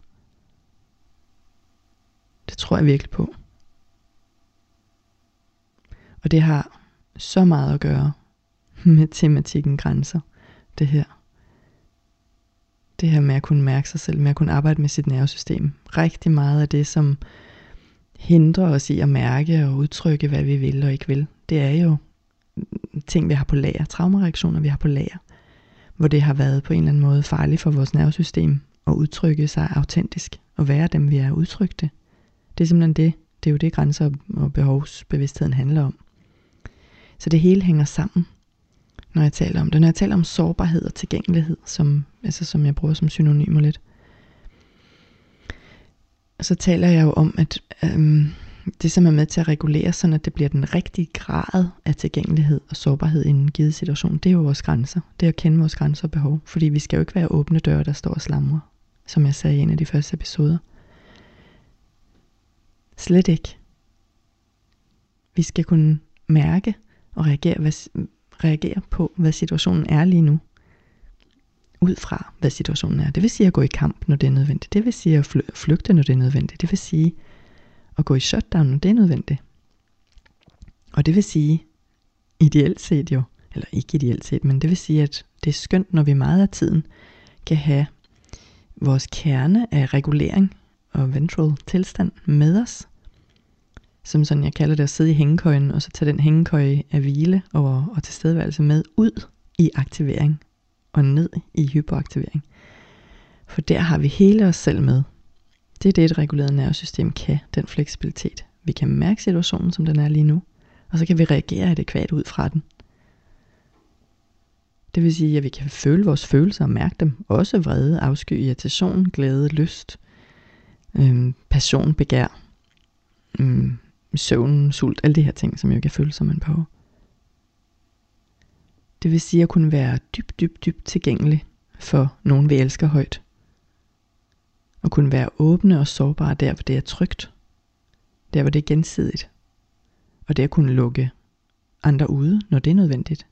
Det tror jeg virkelig på. Og det har så meget at gøre med tematikken grænser, det her. Det her med at kunne mærke sig selv, med at kunne arbejde med sit nervesystem. Rigtig meget af det, som hindrer os i at mærke og udtrykke, hvad vi vil og ikke vil, det er jo ting, vi har på lager, traumareaktioner, vi har på lager, hvor det har været på en eller anden måde farligt for vores nervesystem at udtrykke sig autentisk og være dem, vi er udtrykte. Det er simpelthen det. Det er jo det, grænser og behovsbevidstheden handler om. Så det hele hænger sammen, når jeg taler om det. Når jeg taler om sårbarhed og tilgængelighed, som, altså som jeg bruger som synonymer lidt, så taler jeg jo om, at øhm, det som er med til at regulere, sådan at det bliver den rigtige grad af tilgængelighed og sårbarhed i en givet situation, det er jo vores grænser. Det er at kende vores grænser og behov. Fordi vi skal jo ikke være åbne døre, der står og slamrer, som jeg sagde i en af de første episoder. Slet ikke. Vi skal kunne mærke og reagere, hvad, reagere på, hvad situationen er lige nu. Ud fra, hvad situationen er. Det vil sige at gå i kamp, når det er nødvendigt. Det vil sige at flygte, når det er nødvendigt. Det vil sige at gå i shutdown, når det er nødvendigt. Og det vil sige, ideelt set jo, eller ikke ideelt set, men det vil sige, at det er skønt, når vi meget af tiden kan have vores kerne af regulering og ventral tilstand med os, som sådan jeg kalder det at sidde i hængekøjen, og så tage den hængekøje af hvile og, og tilstedeværelse med ud i aktivering og ned i hyperaktivering. For der har vi hele os selv med. Det er det, et reguleret nervesystem kan, den fleksibilitet. Vi kan mærke situationen, som den er lige nu, og så kan vi reagere adekvat ud fra den. Det vil sige, at vi kan føle vores følelser og mærke dem. Også vrede, afsky, irritation, glæde, lyst, øhm, passion, begær, øhm, søvn, sult, alle de her ting, som jo kan føle som en på. Det vil sige at kunne være dybt, dybt, dybt tilgængelig for nogen, vi elsker højt. Og kunne være åbne og sårbare der, hvor det er trygt. Der, hvor det er gensidigt. Og det at kunne lukke andre ude, når det er nødvendigt.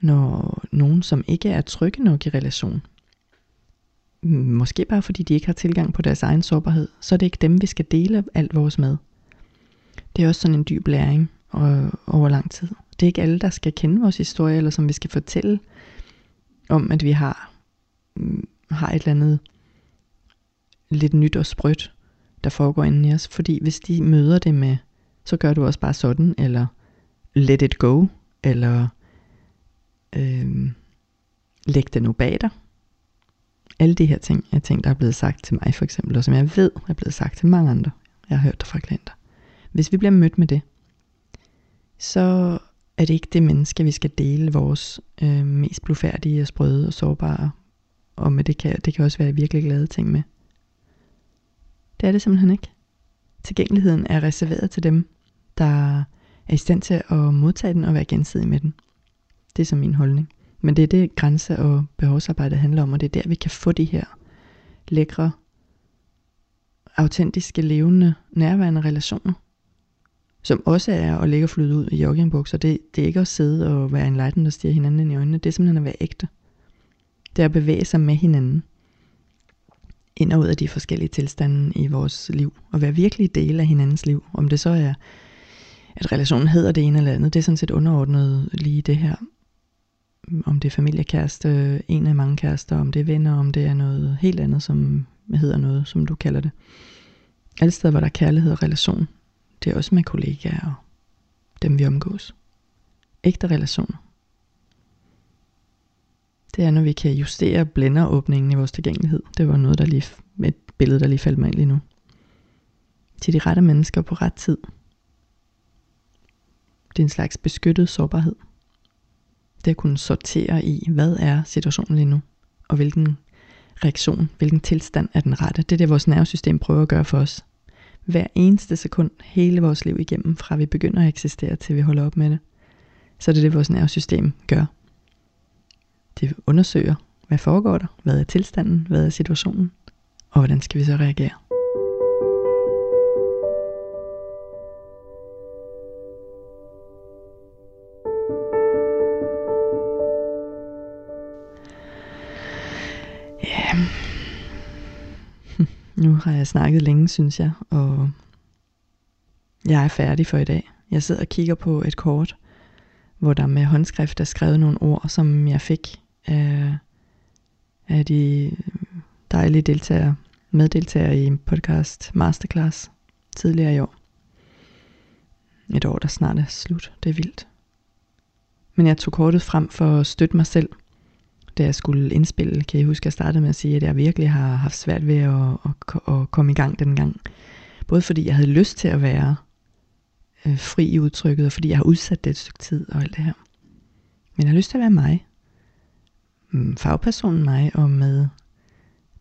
Når nogen, som ikke er trygge nok i relation, Mm, måske bare fordi de ikke har tilgang på deres egen sårbarhed, så er det ikke dem, vi skal dele alt vores med. Det er også sådan en dyb læring over lang tid. Det er ikke alle, der skal kende vores historie, eller som vi skal fortælle om, at vi har, mm, har et eller andet lidt nyt og sprødt, der foregår inden i os. Fordi hvis de møder det med, så gør du også bare sådan, eller let it go, eller øh, læg det nu bag dig. Alle de her ting er ting, der er blevet sagt til mig for eksempel, og som jeg ved er blevet sagt til mange andre. Jeg har hørt det fra klienter. Hvis vi bliver mødt med det, så er det ikke det menneske, vi skal dele vores øh, mest blufærdige og sprøde og sårbare. Og med det kan, det kan også være virkelig glade ting med. Det er det simpelthen ikke. Tilgængeligheden er reserveret til dem, der er i stand til at modtage den og være gensidig med den. Det er så min holdning. Men det er det grænse- og behovsarbejde handler om, og det er der, vi kan få de her lækre, autentiske, levende, nærværende relationer som også er at ligge og flyde ud i joggingbukser. Det, det er ikke at sidde og være en lejten, der stiger hinanden ind i øjnene. Det er simpelthen at være ægte. Det er at bevæge sig med hinanden. Ind og ud af de forskellige tilstande i vores liv. Og være virkelig del af hinandens liv. Om det så er, at relationen hedder det ene eller andet. Det er sådan set underordnet lige det her. Om det er familiekæreste, en af mange kærester, om det er venner, om det er noget helt andet, som hedder noget, som du kalder det. Alle steder, hvor der er kærlighed og relation, det er også med kollegaer og dem vi omgås. Ægte relationer. det er, når vi kan justere blænderåbningen i vores tilgængelighed. Det var noget, der lige, et billede, der lige faldt mig ind lige nu. Til de rette mennesker på ret tid. Det er en slags beskyttet sårbarhed. Det at kunne sortere i, hvad er situationen lige nu, og hvilken reaktion, hvilken tilstand er den rette. Det er det, vores nervesystem prøver at gøre for os. Hver eneste sekund, hele vores liv igennem, fra vi begynder at eksistere til vi holder op med det. Så det er det det, vores nervesystem gør. Det undersøger, hvad foregår der, hvad er tilstanden, hvad er situationen, og hvordan skal vi så reagere. Nu har jeg snakket længe, synes jeg, og jeg er færdig for i dag. Jeg sidder og kigger på et kort, hvor der med håndskrift er skrevet nogle ord, som jeg fik af, af de dejlige deltagere, meddeltagere i en podcast Masterclass tidligere i år. Et år, der snart er slut. Det er vildt. Men jeg tog kortet frem for at støtte mig selv, da jeg skulle indspille. Kan jeg huske, at jeg startede med at sige, at jeg virkelig har haft svært ved at, at, at komme i gang den gang. Både fordi jeg havde lyst til at være øh, fri i udtrykket, og fordi jeg har udsat det et stykke tid og alt det her. Men jeg har lyst til at være mig. Mm, fagpersonen mig, og med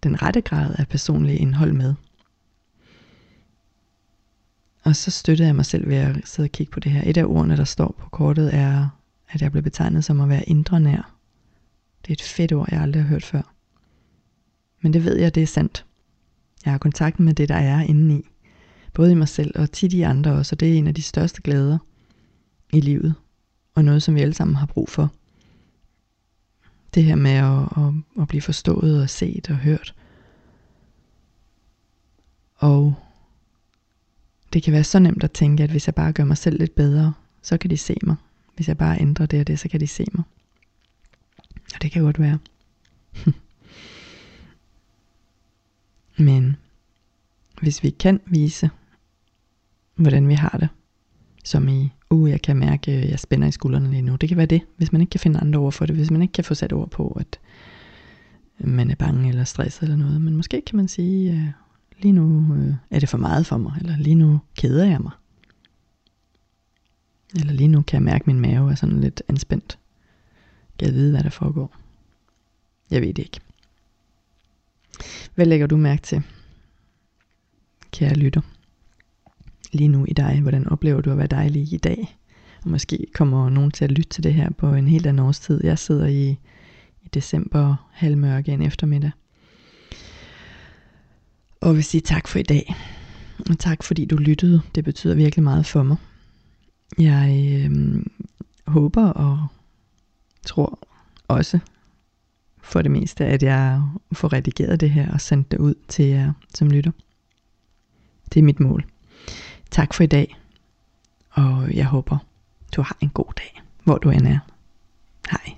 den rette grad af personlig indhold med. Og så støttede jeg mig selv ved at sidde og kigge på det her. Et af ordene, der står på kortet, er, at jeg blev betegnet som at være indre nær. Det er et fedt ord, jeg aldrig har hørt før. Men det ved jeg, det er sandt. Jeg har kontakt med det, der er indeni. Både i mig selv og tit i andre også, og det er en af de største glæder i livet. Og noget, som vi alle sammen har brug for. Det her med at, at, at blive forstået og set og hørt. Og det kan være så nemt at tænke, at hvis jeg bare gør mig selv lidt bedre, så kan de se mig. Hvis jeg bare ændrer det og det, så kan de se mig. Og det kan godt være. Men hvis vi kan vise, hvordan vi har det, som i, uh, jeg kan mærke, at jeg spænder i skuldrene lige nu. Det kan være det, hvis man ikke kan finde andre ord for det, hvis man ikke kan få sat ord på, at man er bange eller stresset eller noget. Men måske kan man sige, uh, lige nu uh, er det for meget for mig, eller lige nu keder jeg mig. Eller lige nu kan jeg mærke, at min mave er sådan lidt anspændt. Kan jeg vide, hvad der foregår? Jeg ved det ikke. Hvad lægger du mærke til, kære lytter? Lige nu i dig, hvordan oplever du at være dejlig i dag? Og måske kommer nogen til at lytte til det her på en helt anden årstid. Jeg sidder i, i december halvmørke en eftermiddag. Og vil sige tak for i dag. Og tak fordi du lyttede. Det betyder virkelig meget for mig. Jeg øh, håber og tror også for det meste, at jeg får redigeret det her og sendt det ud til jer, som lytter. Det er mit mål. Tak for i dag, og jeg håber, du har en god dag, hvor du end er. Hej.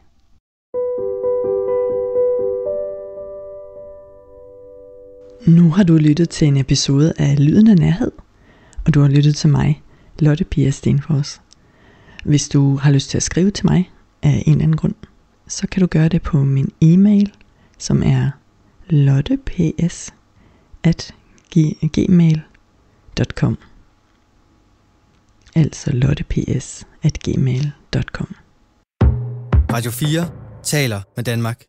Nu har du lyttet til en episode af Lyden af Nærhed, og du har lyttet til mig, Lotte Pia Stenfors. Hvis du har lyst til at skrive til mig af en eller anden grund, så kan du gøre det på min e-mail, som er lotteps at gmail.com Altså lotteps at gmail.com Radio 4 taler med Danmark.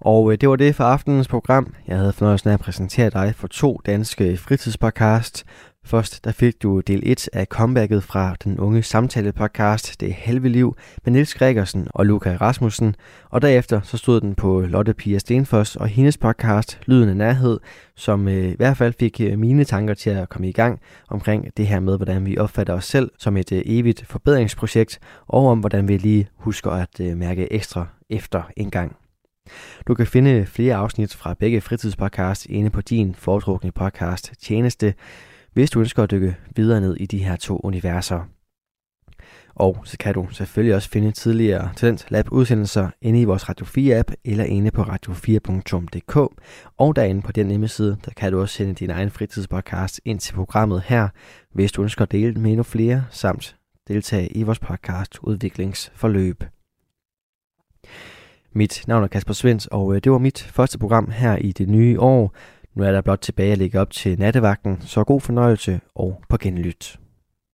Og øh, det var det for aftenens program. Jeg havde fornøjelsen af at præsentere dig for to danske fritidspodcast. Først der fik du del 1 af comebacket fra den unge samtale-podcast Det Halve Liv med Niels Gregersen og Luca Rasmussen, og derefter så stod den på Lotte Pia Stenfoss og hendes podcast Lyden af Nærhed, som øh, i hvert fald fik øh, mine tanker til at komme i gang omkring det her med, hvordan vi opfatter os selv som et øh, evigt forbedringsprojekt, og om hvordan vi lige husker at øh, mærke ekstra efter en gang. Du kan finde flere afsnit fra begge fritidspodcasts inde på din foretrukne podcast tjeneste, hvis du ønsker at dykke videre ned i de her to universer. Og så kan du selvfølgelig også finde tidligere Talent Lab udsendelser inde i vores Radio 4 app eller inde på radio4.dk. Og derinde på den hjemmeside, der kan du også sende din egen fritidspodcast ind til programmet her, hvis du ønsker at dele med endnu flere, samt deltage i vores podcast udviklingsforløb. Mit navn er Kasper Svens, og øh, det var mit første program her i det nye år. Nu er der blot tilbage at lægge op til nattevagten, så god fornøjelse og på genlyt.